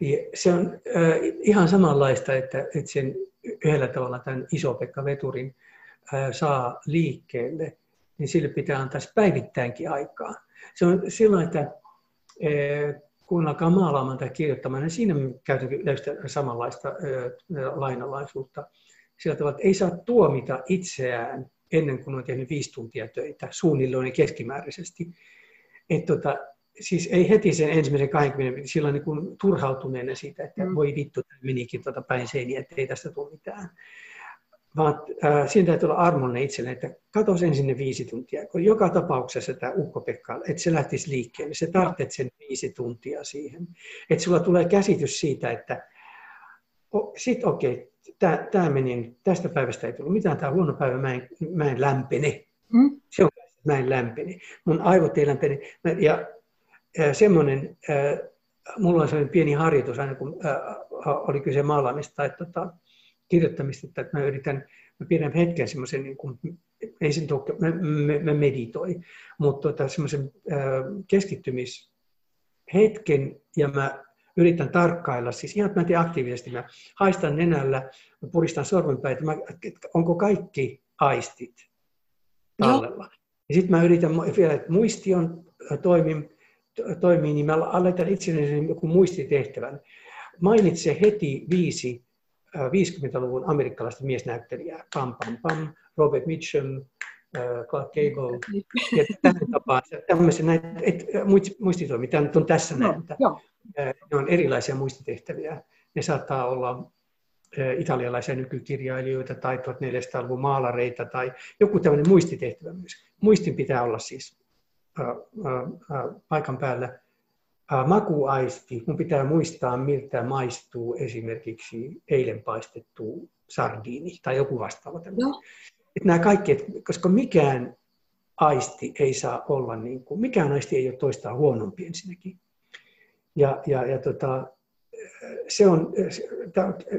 Ja se on äh, ihan samanlaista, että, että sen yhdellä tavalla tämän Iso-Pekka Veturin saa liikkeelle, niin sille pitää antaa päivittäinkin aikaa. Se on silloin, että kun alkaa maalaamaan tai kirjoittamaan, niin siinä käytän samanlaista lainalaisuutta. Sillä tavalla, että ei saa tuomita itseään ennen kuin on tehnyt viisi tuntia töitä, suunnilleen keskimääräisesti. Että tota, siis ei heti sen ensimmäisen 20 silloin niin turhautuneena siitä, että mm. voi vittu, menikin tuota päin seiniä, että ei tästä tule mitään vaan äh, siinä täytyy olla armollinen itselleen, että katsos ensin ne viisi tuntia, kun joka tapauksessa tämä ukko-Pekka, että se lähtisi liikkeelle, se tarvitset sen viisi tuntia siihen. Että sulla tulee käsitys siitä, että sitten okei, okay, tämä meni, tästä päivästä ei tullut mitään, tämä huono päivä, mä en, mä en lämpene. Mm. Se on, mä en lämpene. Mun aivot ei lämpene. Ja äh, semmoinen, mulla on sellainen pieni harjoitus aina, kun oli kyse maalaamista, että tota, kirjoittamista, että mä yritän, mä pidän hetken semmoisen, niin kuin, ei sen tule, mä, mä, mä meditoi, mutta tota, semmoisen keskittymishetken ja mä yritän tarkkailla, siis ihan että mä teen aktiivisesti, mä haistan nenällä, mä puristan sormenpäitä, mä, onko kaikki aistit tallella. Ja sitten mä yritän vielä, että muisti on toimii, toimii, niin mä aletan itselleni joku muistitehtävän. Mainitse heti viisi 50-luvun amerikkalaista miesnäyttelijää, pam pam pam, Robert Mitchum, Clark Gable, ja tämän tapaan, tämmöisiä näitä, et, muistitoimi, tämä nyt on tässä no, näitä, ne on erilaisia muistitehtäviä, ne saattaa olla italialaisia nykykirjailijoita tai 1400-luvun maalareita tai joku tämmöinen muistitehtävä myös. Muistin pitää olla siis ää, ää, paikan päällä makuaisti, mun pitää muistaa, miltä maistuu esimerkiksi eilen paistettu sardiini tai joku vastaava. No. Että nämä kaikki, koska mikään aisti ei saa olla, niin kuin, mikään aisti ei ole toistaan huonompi ensinnäkin. Ja, ja, ja tota, se on,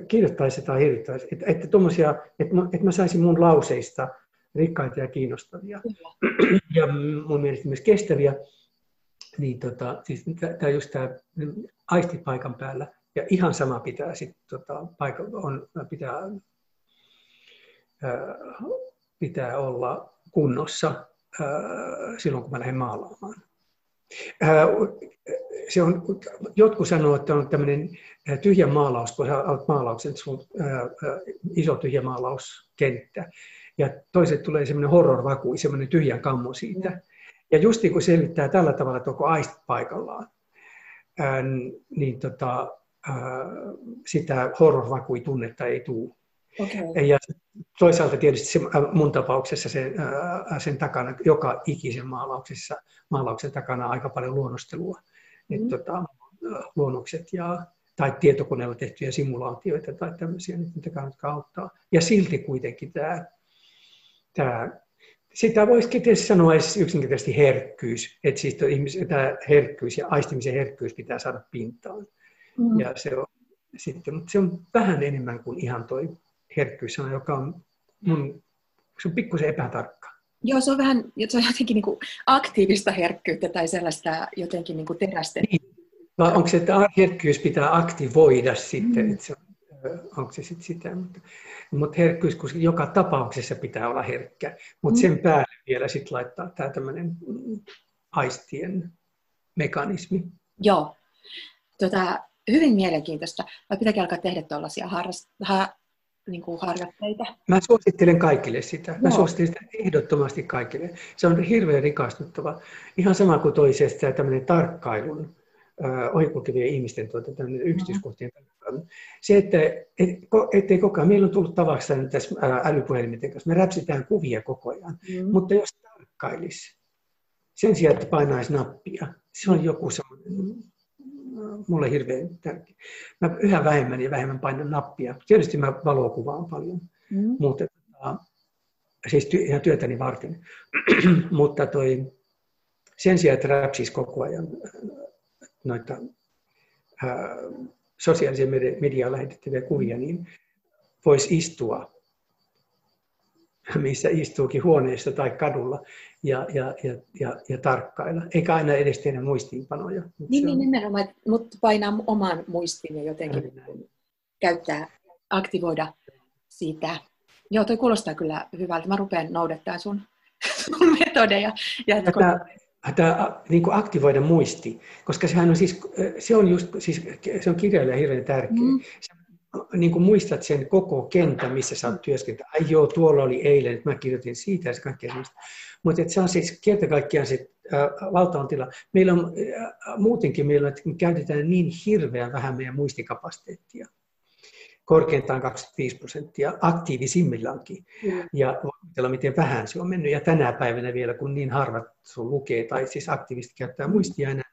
kiinnostaisi tai hirvittäisi, että, että, tommosia, että, mä, että mä saisin mun lauseista rikkaita ja kiinnostavia ja mun mielestä myös kestäviä, niin tota, siis tämä just tämä aisti paikan päällä, ja ihan sama pitää sitten tota, paikka, on, pitää, ää, pitää olla kunnossa ää, silloin, kun mä lähden maalaamaan. Ää, se on, jotkut sanoo, että on tämmöinen tyhjä maalaus, kun sä olet maalauksen, sun ää, iso tyhjä maalauskenttä. Ja toiset tulee semmoinen horror-vaku, semmoinen tyhjän kammo siitä. Ja just niin kun selvittää tällä tavalla, että onko aistit paikallaan, ää, niin tota, ää, sitä horrorvakui tunnetta ei tule. Okay. Ja toisaalta tietysti se, mun tapauksessa se, ää, sen takana, joka ikisen maalauksessa, maalauksen takana aika paljon luonnostelua. Mm. Et, tota, luonnokset ja, tai tietokoneella tehtyjä simulaatioita tai tämmöisiä, niin niitä kannattaa auttaa. Ja silti kuitenkin tämä, tämä sitä voisi tietysti sanoa yksinkertaisesti herkkyys, että siis tämä herkkyys ja aistimisen herkkyys pitää saada pintaan. Mm. Ja se on, sitten, mutta se on vähän enemmän kuin ihan tuo herkkyys joka on mun se on pikkusen epätarkka. Joo, se on vähän, se on jotenkin niin kuin aktiivista herkkyyttä tai sellaista jotenkin niin kuin terästä. Niin. Vai onko se, että herkkyys pitää aktivoida sitten, mm. että se, onko se sitten sitä, mutta, mutta herkkyys, kun joka tapauksessa pitää olla herkkä, mutta mm. sen päälle vielä sitten laittaa tämä tämmöinen aistien mekanismi. Joo, tota, hyvin mielenkiintoista. Vai pitääkö alkaa tehdä tuollaisia harrast- ha- niin kuin harjoitteita? Mä suosittelen kaikille sitä. Mä Joo. suosittelen sitä ehdottomasti kaikille. Se on hirveän rikastuttava. Ihan sama kuin toisesta tämmöinen tarkkailun ohikulkevien ihmisten tuota, yksityiskohtien tarkkailu. Se, että et, ettei koko ajan, meillä on tullut tavaksi tässä älypuhelimien kanssa, me räpsitään kuvia koko ajan, mm. mutta jos tarkkailisi, sen sijaan, että painaisi nappia, se on joku semmoinen mulle hirveän tärkeä. Mä yhä vähemmän ja vähemmän painan nappia. Tietysti mä valokuvaan paljon, mm. mutta siis ty- ihan työtäni varten. mutta toi, sen sijaan, että räpsis koko ajan noita ää, sosiaalisen mediaan lähetettäviä kuvia, niin voisi istua missä istuukin huoneessa tai kadulla ja, ja, ja, ja, ja tarkkailla. Eikä aina edes tehdä muistiinpanoja. Niin, niin nimenomaan, mutta painaa oman muistin ja jotenkin Näin. käyttää, aktivoida siitä. Joo, toi kuulostaa kyllä hyvältä. Mä rupean noudattaa sun, sun metodeja. Tätä, tämä, niin kuin aktivoida muisti, koska sehän on siis, se on just, siis, se on kirjailija hirveän tärkeä. Mm niin kuin muistat sen koko kentän, missä sä oot työskentelyt. Ai joo, tuolla oli eilen, että mä kirjoitin siitä ja se kaikkea sellaista. Mutta se on siis kerta kaikkiaan se valtavan tila. Meillä on muutenkin, meillä on, että me käytetään niin hirveän vähän meidän muistikapasiteettia. Korkeintaan 25 prosenttia, aktiivisimmillaankin. Mm. Ja voitella, miten vähän se on mennyt. Ja tänä päivänä vielä, kun niin harvat sun lukee, tai siis aktiivisesti käyttää muistia enää,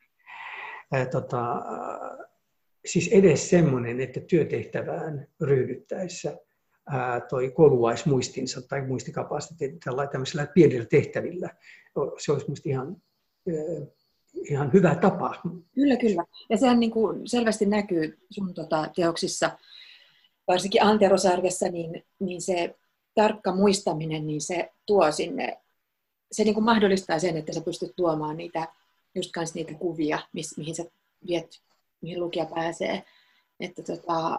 ää, tota, siis edes semmoinen, että työtehtävään ryhdyttäessä ää, toi koluaisi muistinsa tai muistikapasiteetti tällaisilla pienillä tehtävillä. Se olisi minusta ihan, ihan hyvä tapa. Kyllä, kyllä. Ja sehän niin kuin selvästi näkyy sun tota, teoksissa, varsinkin Anterosarjassa, niin, niin se tarkka muistaminen, niin se tuo sinne, se niin kuin mahdollistaa sen, että sä pystyt tuomaan niitä, just kanssa niitä kuvia, mihin sä viet mihin lukija pääsee. Että tota,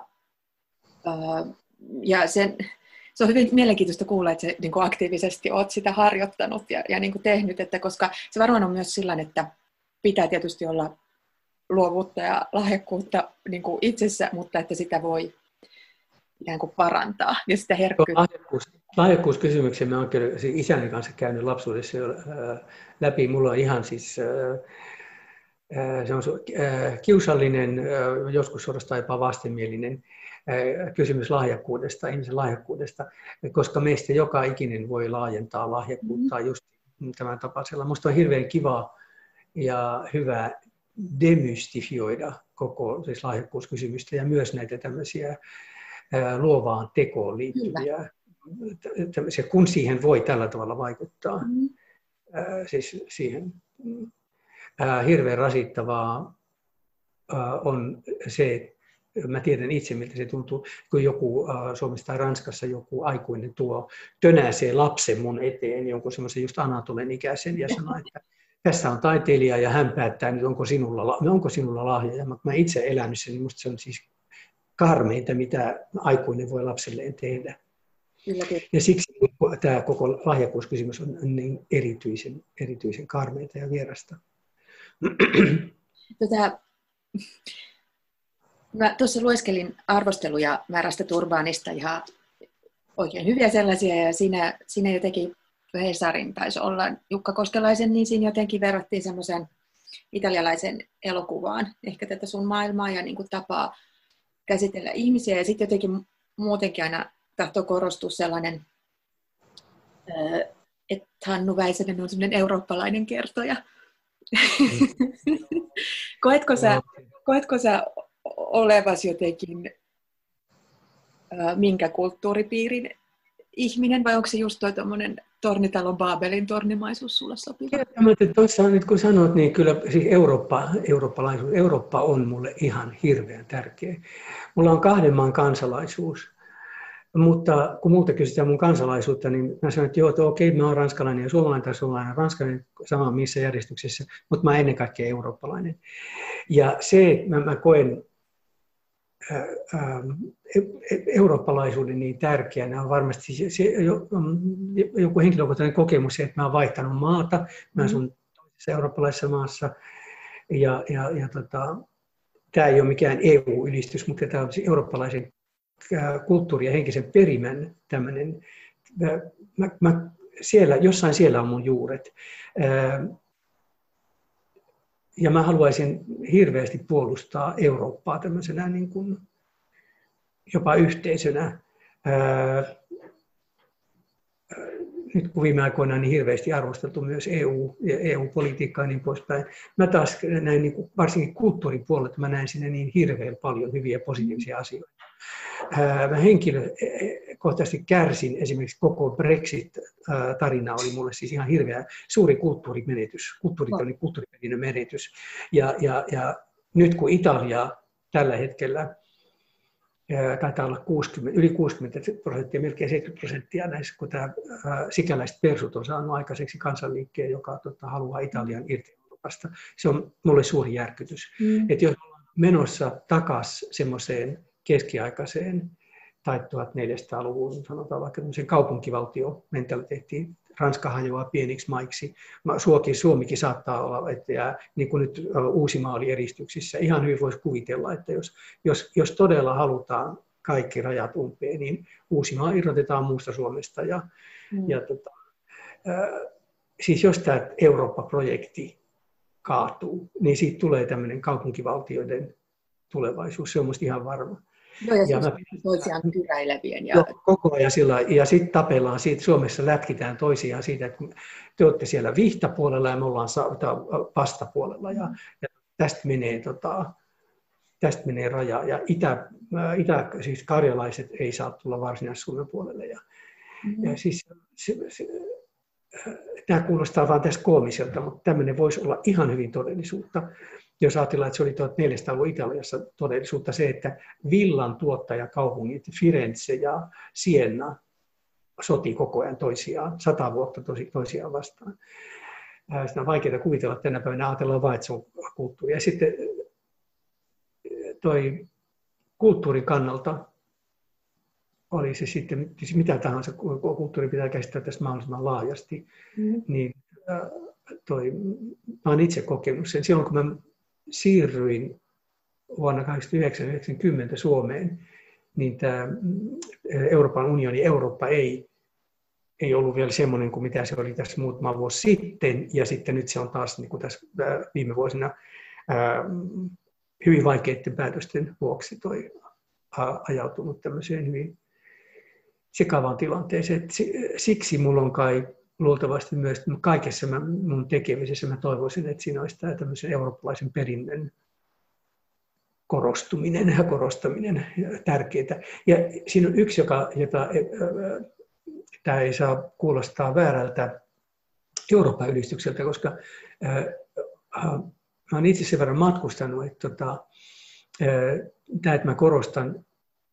ja sen, se on hyvin mielenkiintoista kuulla, että se niin kuin aktiivisesti olet sitä harjoittanut ja, ja niin kuin tehnyt, että koska se varmaan on myös sillä että pitää tietysti olla luovuutta ja lahjakkuutta niin kuin itsessä, mutta että sitä voi ikään kuin parantaa ja sitä herkkyyttä. Lahjakkuus, mä oon kyllä isäni kanssa käynyt lapsuudessa jo läpi. Mulla on ihan siis se on kiusallinen, joskus suorastaan jopa vastenmielinen kysymys lahjakkuudesta, ihmisen lahjakkuudesta, koska meistä joka ikinen voi laajentaa lahjakkuutta mm-hmm. just tämän tapaisella. Minusta on hirveän kiva ja hyvä demystifioida koko siis lahjakkuuskysymystä ja myös näitä tämmöisiä luovaan tekoon liittyviä, tämmöisiä, kun siihen voi tällä tavalla vaikuttaa. Mm. Siis siihen hirveän rasittavaa on se, mä tiedän itse, miltä se tuntuu, kun joku Suomessa tai Ranskassa joku aikuinen tuo tönäsee lapsen mun eteen, jonkun semmoisen just Anatolen ikäisen, ja sanoo, että tässä on taiteilija ja hän päättää nyt, onko sinulla, onko sinulla lahja. Ja mä itse elänyt sen, niin musta se on siis karmeinta, mitä aikuinen voi lapselleen tehdä. Kyllä, kyllä. Ja siksi tämä koko lahjakkuuskysymys on niin erityisen, erityisen karmeita ja vierasta. Tota, mä tuossa lueskelin arvosteluja Märästä Turbaanista ihan oikein hyviä sellaisia, ja siinä, siinä jotenkin Hesarin taisi olla Jukka Koskelaisen, niin siinä jotenkin verrattiin semmoisen italialaisen elokuvaan, ehkä tätä sun maailmaa ja niin kuin tapaa käsitellä ihmisiä, ja sitten jotenkin muutenkin aina tahtoo korostua sellainen, että Hannu Väisänen on sellainen eurooppalainen kertoja, koetko, sä, koetko sä olevasi jotenkin minkä kulttuuripiirin ihminen, vai onko se just toi Tornitalon Baabelin tornimaisuus sulle sopiva? Tuossa nyt kun sanot, niin kyllä siis Eurooppa, eurooppalaisuus, Eurooppa on mulle ihan hirveän tärkeä. Mulla on kahden maan kansalaisuus. Mutta kun muuta kysytään mun kansalaisuutta, niin mä sanoin, että joo, että okei, mä oon ranskalainen ja suomalainen tai suomalainen ranskalainen sama missä järjestyksessä, mutta mä ennen kaikkea eurooppalainen. Ja se, mä, mä koen eurooppalaisuuden niin tärkeänä on varmasti se, se, joku henkilökohtainen kokemus, se, että mä oon vaihtanut maata, mä asun toisessa eurooppalaisessa maassa, ja, ja, ja tota, tämä ei ole mikään EU-ylistys, mutta tämä on eurooppalaisen kulttuuri- ja henkisen perimän tämmöinen, mä, mä, siellä, jossain siellä on mun juuret. Ja mä haluaisin hirveästi puolustaa Eurooppaa tämmöisenä niin kuin jopa yhteisönä nyt kun viime aikoina niin hirveästi arvosteltu myös EU ja EU-politiikkaa ja niin poispäin. Mä taas näin niin kuin, varsinkin kulttuuripuolella, mä näen sinne niin hirveän paljon hyviä positiivisia asioita. Mä henkilökohtaisesti kärsin esimerkiksi koko Brexit-tarina oli mulle siis ihan hirveä suuri kulttuurimenetys, kulttuuri, oli kulttuuriperinnön menetys. Ja, ja, ja nyt kun Italia tällä hetkellä taitaa olla 60, yli 60 prosenttia, melkein 70 prosenttia näissä, kun tämä sikäläiset persut on saanut aikaiseksi kansanliikkeen, joka tota, haluaa Italian irti Euroopasta. Se on mulle suuri järkytys. Mm. Että jos ollaan menossa takaisin semmoiseen keskiaikaiseen tai 1400-luvun, sanotaan vaikka kaupunkivaltio-mentaliteettiin, Ranska hajoaa pieniksi maiksi. Suokin, Suomikin saattaa olla, että jää, niin kuin nyt Uusimaa oli eristyksissä. Ihan hyvin voisi kuvitella, että jos, jos, jos todella halutaan kaikki rajat umpeen, niin Uusimaa irrotetaan muusta Suomesta. Ja, mm. ja tota, äh, siis jos tämä Eurooppa-projekti kaatuu, niin siitä tulee tämmöinen kaupunkivaltioiden tulevaisuus. Se on minusta ihan varma. Joo, ja, ja mä, toisiaan kyräilevien. Ja... Joo, koko ajan sillä ja sitten tapellaan siitä, Suomessa lätkitään toisiaan siitä, että te olette siellä vihtapuolella ja me ollaan vastapuolella. Ja, ja tästä menee tota, tästä menee raja. Ja itä, itä, siis karjalaiset ei saa tulla varsinais-Suomen puolelle. Ja, mm-hmm. ja siis, se, se, tämä kuulostaa vain tässä koomiselta, mutta tämmöinen voisi olla ihan hyvin todellisuutta jos ajatellaan, että se oli 1400-luvun Italiassa todellisuutta se, että villan tuottajakaupungit Firenze ja Siena soti koko ajan toisiaan, sata vuotta tosi, toisiaan vastaan. Sitä on vaikeaa kuvitella tänä päivänä, ajatellaan vain, että se on kulttuuri. Ja sitten toi kulttuurin kannalta oli se sitten, siis mitä tahansa kulttuuri pitää käsittää tästä mahdollisimman laajasti, mm. niin toi, mä olen itse kokenut sen. Silloin kun mä siirryin vuonna 1990 Suomeen, niin tämä Euroopan unioni, Eurooppa ei, ei ollut vielä semmoinen kuin mitä se oli tässä muutama vuosi sitten, ja sitten nyt se on taas niin kuin tässä viime vuosina hyvin vaikeiden päätösten vuoksi toi ajautunut tämmöiseen hyvin sekavaan tilanteeseen. Siksi mulla on kai luultavasti myös kaikessa mä, mun tekemisessä mä toivoisin, että siinä olisi tämä tämmöisen eurooppalaisen perinnön korostuminen ja korostaminen tärkeää. Ja siinä on yksi, joka, jota tämä ei saa kuulostaa väärältä Euroopan ylistykseltä, koska mä olen itse sen verran matkustanut, että tota, tämä, että mä korostan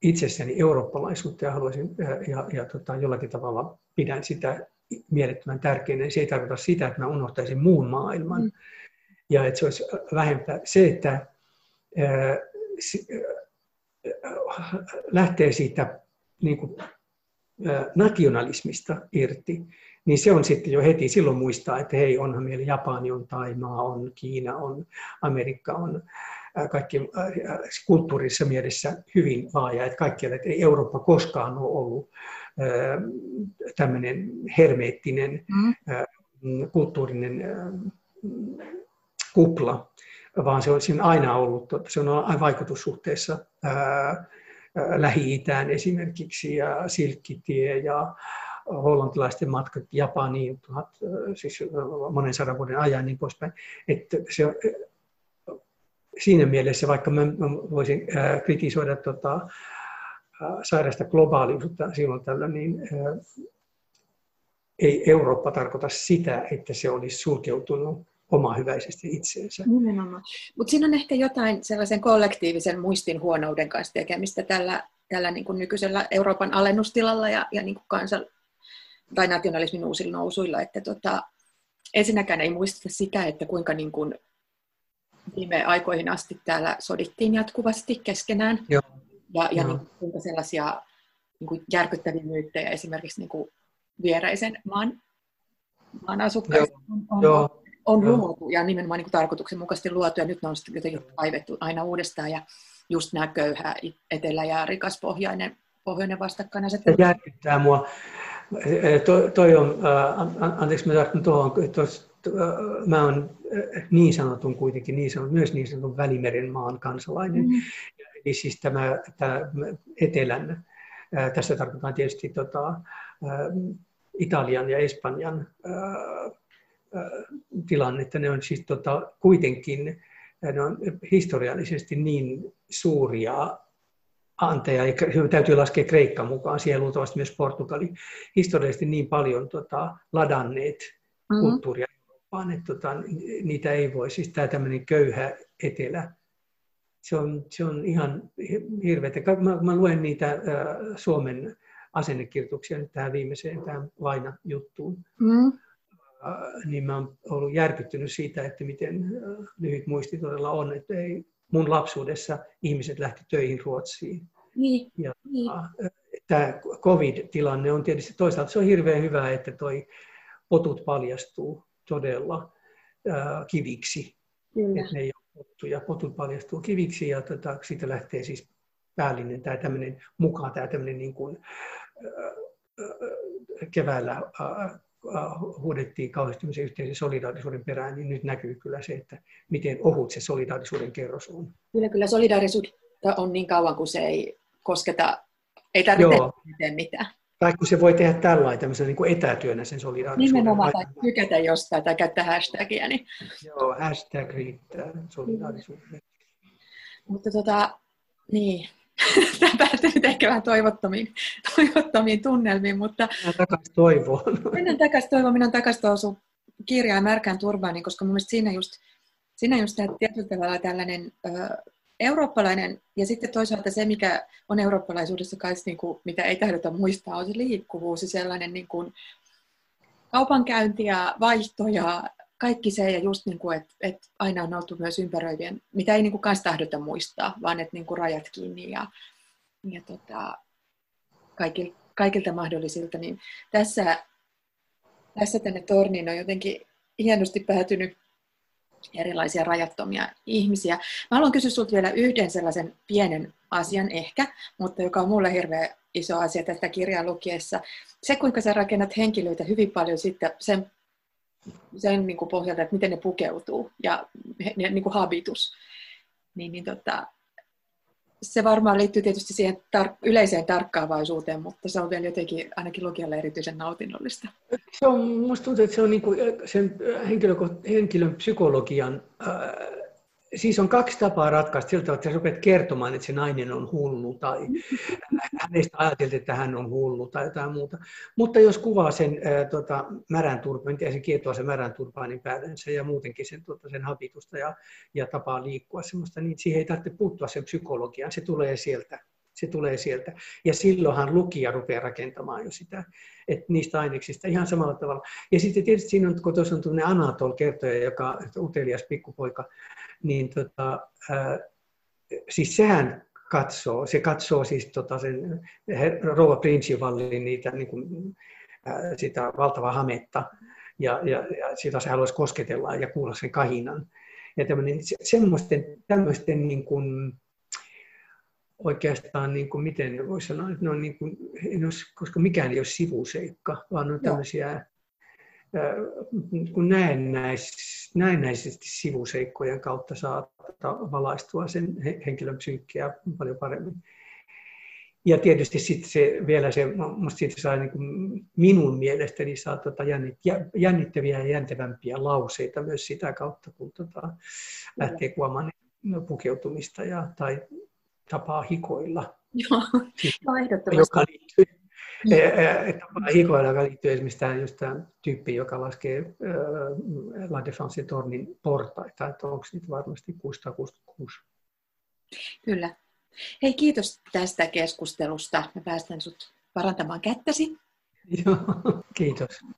itsessäni eurooppalaisuutta ja haluaisin ja, ja tota, jollakin tavalla pidän sitä mielettömän tärkeänä, se ei tarkoita sitä, että mä unohtaisin muun maailman. Mm. Ja että se olisi vähempää. Se, että ää, lähtee siitä niin kuin, ää, nationalismista irti, niin se on sitten jo heti silloin muistaa, että hei, onhan meillä Japani on, Taimaa on, Kiina on, Amerikka on, kaikki kulttuurissa mielessä hyvin laaja, että kaikkialla, että ei Eurooppa koskaan ole ollut tämmöinen hermeettinen mm. kulttuurinen kupla, vaan se on siinä aina ollut, se on aina vaikutussuhteessa Lähi-Itään esimerkiksi ja Silkkitie ja hollantilaisten matkat Japaniin tuhat, siis monen sadan vuoden ajan niin poispäin. Että se, siinä mielessä, vaikka mä, voisin kritisoida tota, sairaasta globaaliutta silloin tällä, niin ei Eurooppa tarkoita sitä, että se olisi sulkeutunut hyväisesti itseensä. Nimenomaan. Mutta siinä on ehkä jotain sellaisen kollektiivisen muistin huonouden kanssa tekemistä tällä tällä niin kuin nykyisellä Euroopan alennustilalla ja, ja niin kuin kansan, tai nationalismin uusilla nousuilla, että tota, ensinnäkään ei muisteta sitä, että kuinka niin kuin viime aikoihin asti täällä sodittiin jatkuvasti keskenään. Joo. Ja, ja Joo. niin, sellaisia niin kuin järkyttäviä myyttejä esimerkiksi niin kuin viereisen maan, maan asukkaista on, on, Joo. on Joo. luotu ja nimenomaan niin kuin tarkoituksenmukaisesti luotu ja nyt ne on sitten jotenkin kaivettu aina uudestaan ja just nämä köyhä etelä- ja rikas pohjainen, pohjoinen vastakkainasettelu. Se järkyttää mua. Toi, toi on, äh, an- an- anteeksi mä tartun tuohon, tos, äh, mä oon niin sanotun kuitenkin, niin sanotun, myös niin sanotun Välimeren maan kansalainen. Mm. Eli siis tämä, tämä etelän, tässä tarkoitan tietysti tota, Italian ja Espanjan tilannetta. Ne on siis tota, kuitenkin ne on historiallisesti niin suuria anteja, ja täytyy laskea Kreikka mukaan, siellä luultavasti myös Portugali, historiallisesti niin paljon tota, ladanneet Mm. kulttuuria Eurooppaan, että tota, niitä ei voi, siis tämä tämmöinen köyhä etelä, se on, se on ihan hirveätä. Mä, mä luen niitä äh, Suomen asennekirjoituksia nyt tähän viimeiseen, tähän Vaina-juttuun, Mm. äh, niin mä oon ollut järkyttynyt siitä, että miten äh, lyhyt muisti todella on, että ei, mun lapsuudessa ihmiset lähti töihin Ruotsiin. Niin, Ja, niin. Tämä covid-tilanne on tietysti toisaalta se on hirveän hyvä, että toi potut paljastuu todella kiviksi Kyllä. että ne ei ole pottuja. Potut paljastuu kiviksi ja tota, siitä lähtee siis päällinen tämä tämmöinen mukaan tämä tämmöinen niin kuin, äh, keväällä äh, huudettiin kauheasti yhteisen solidaarisuuden perään, niin nyt näkyy kyllä se, että miten ohut se solidaarisuuden kerros on. Kyllä, kyllä solidaarisuutta on niin kauan, kun se ei kosketa, ei tarvitse Joo. tehdä mitään. Tai kun se voi tehdä tällainen tämmöisen niin kuin etätyönä sen solidaarisuuden. Nimenomaan, tai tykätä jostain tai käyttää hashtagia. Niin. Joo, hashtag riittää solidaarisuuden. Mutta tota, niin, tämä päättyy nyt ehkä vähän toivottomiin, toivottomiin tunnelmiin, mutta Mennään takaisin toivoon. mennään takaisin toivon, minä takaisin tuohon sun kirjaan Märkään turbaaniin, koska mun mielestä siinä just, siinä just tietyllä tavalla tällainen ö, eurooppalainen, ja sitten toisaalta se, mikä on eurooppalaisuudessa kanssa, niin kuin, mitä ei tahdota muistaa, on se liikkuvuus ja sellainen niin kuin, kaupankäynti ja vaihto ja kaikki se, ja just niin kuin, että, että aina on oltu myös ympäröivien, mitä ei niin kuin kanssa tahdota muistaa, vaan että niin kuin rajat kiinni ja, ja tota, kaikil, kaikilta mahdollisilta, niin tässä, tässä tänne torniin on jotenkin hienosti päätynyt erilaisia rajattomia ihmisiä. Mä haluan kysyä sinulta vielä yhden sellaisen pienen asian ehkä, mutta joka on mulle hirveän iso asia tätä kirjaa lukiessa. Se, kuinka sä rakennat henkilöitä hyvin paljon sitten sen, sen niin kuin pohjalta, että miten ne pukeutuu ja niin kuin habitus. Niin, niin tota, se varmaan liittyy tietysti siihen tar- yleiseen tarkkaavaisuuteen, mutta se on vielä jotenkin ainakin lukijalle erityisen nautinnollista. Se on, musta tuntuu, että se on niin kuin sen henkilön, henkilön psykologian, äh, siis on kaksi tapaa ratkaista siltä, että sä rupeat kertomaan, että se nainen on hullu tai hänestä ajateltiin, että hän on hullu tai jotain muuta. Mutta jos kuvaa sen äh, tota, märän turpaan, ja se kietoa sen märän turpaanin päällensä ja muutenkin sen, tota, sen habitusta ja, ja tapaa liikkua semmoista, niin siihen ei tarvitse puuttua sen psykologiaan, se tulee sieltä. Se tulee sieltä. Ja silloinhan lukija rupeaa rakentamaan jo sitä, että niistä aineksista ihan samalla tavalla. Ja sitten tietysti siinä on, kun tuossa on tuollainen Anatol kertoja, joka utelias pikkupoika, niin tota, ää, siis sehän katsoo, se katsoo siis tota sen rouva Princivallin niitä niin kuin, ää, sitä valtavaa hametta, ja, ja, ja sitä se haluaisi kosketella ja kuulla sen kahinan. Ja tämmöinen, se, semmoisten, tämmöisten niin kuin, oikeastaan, niin kuin, miten voisi sanoa, että ne on niin kuin, olisi, koska mikään ei ole sivuseikka, vaan ne on Joo. tämmöisiä ää, kun näennäis, näennäisesti sivuseikkojen kautta saa tota valaistua sen he- henkilön psyykkiä paljon paremmin. Ja tietysti sitten se, vielä se, musta siitä saa niin kuin minun mielestäni saa tota jännit, jä- jännittäviä ja jäntevämpiä lauseita myös sitä kautta, kun tota lähtee kuvaamaan pukeutumista ja, tai tapaa hikoilla, Joo, joo ehdottomasti. joka liittyy Mm. Eh, tapaa hikoilla, joka liittyy esimerkiksi tämä, just tämä tyyppi, joka laskee La Défense tornin portaita, että onko niitä varmasti 666. Kyllä, Hei, kiitos tästä keskustelusta. Me päästään sut parantamaan kättäsi. Joo, kiitos.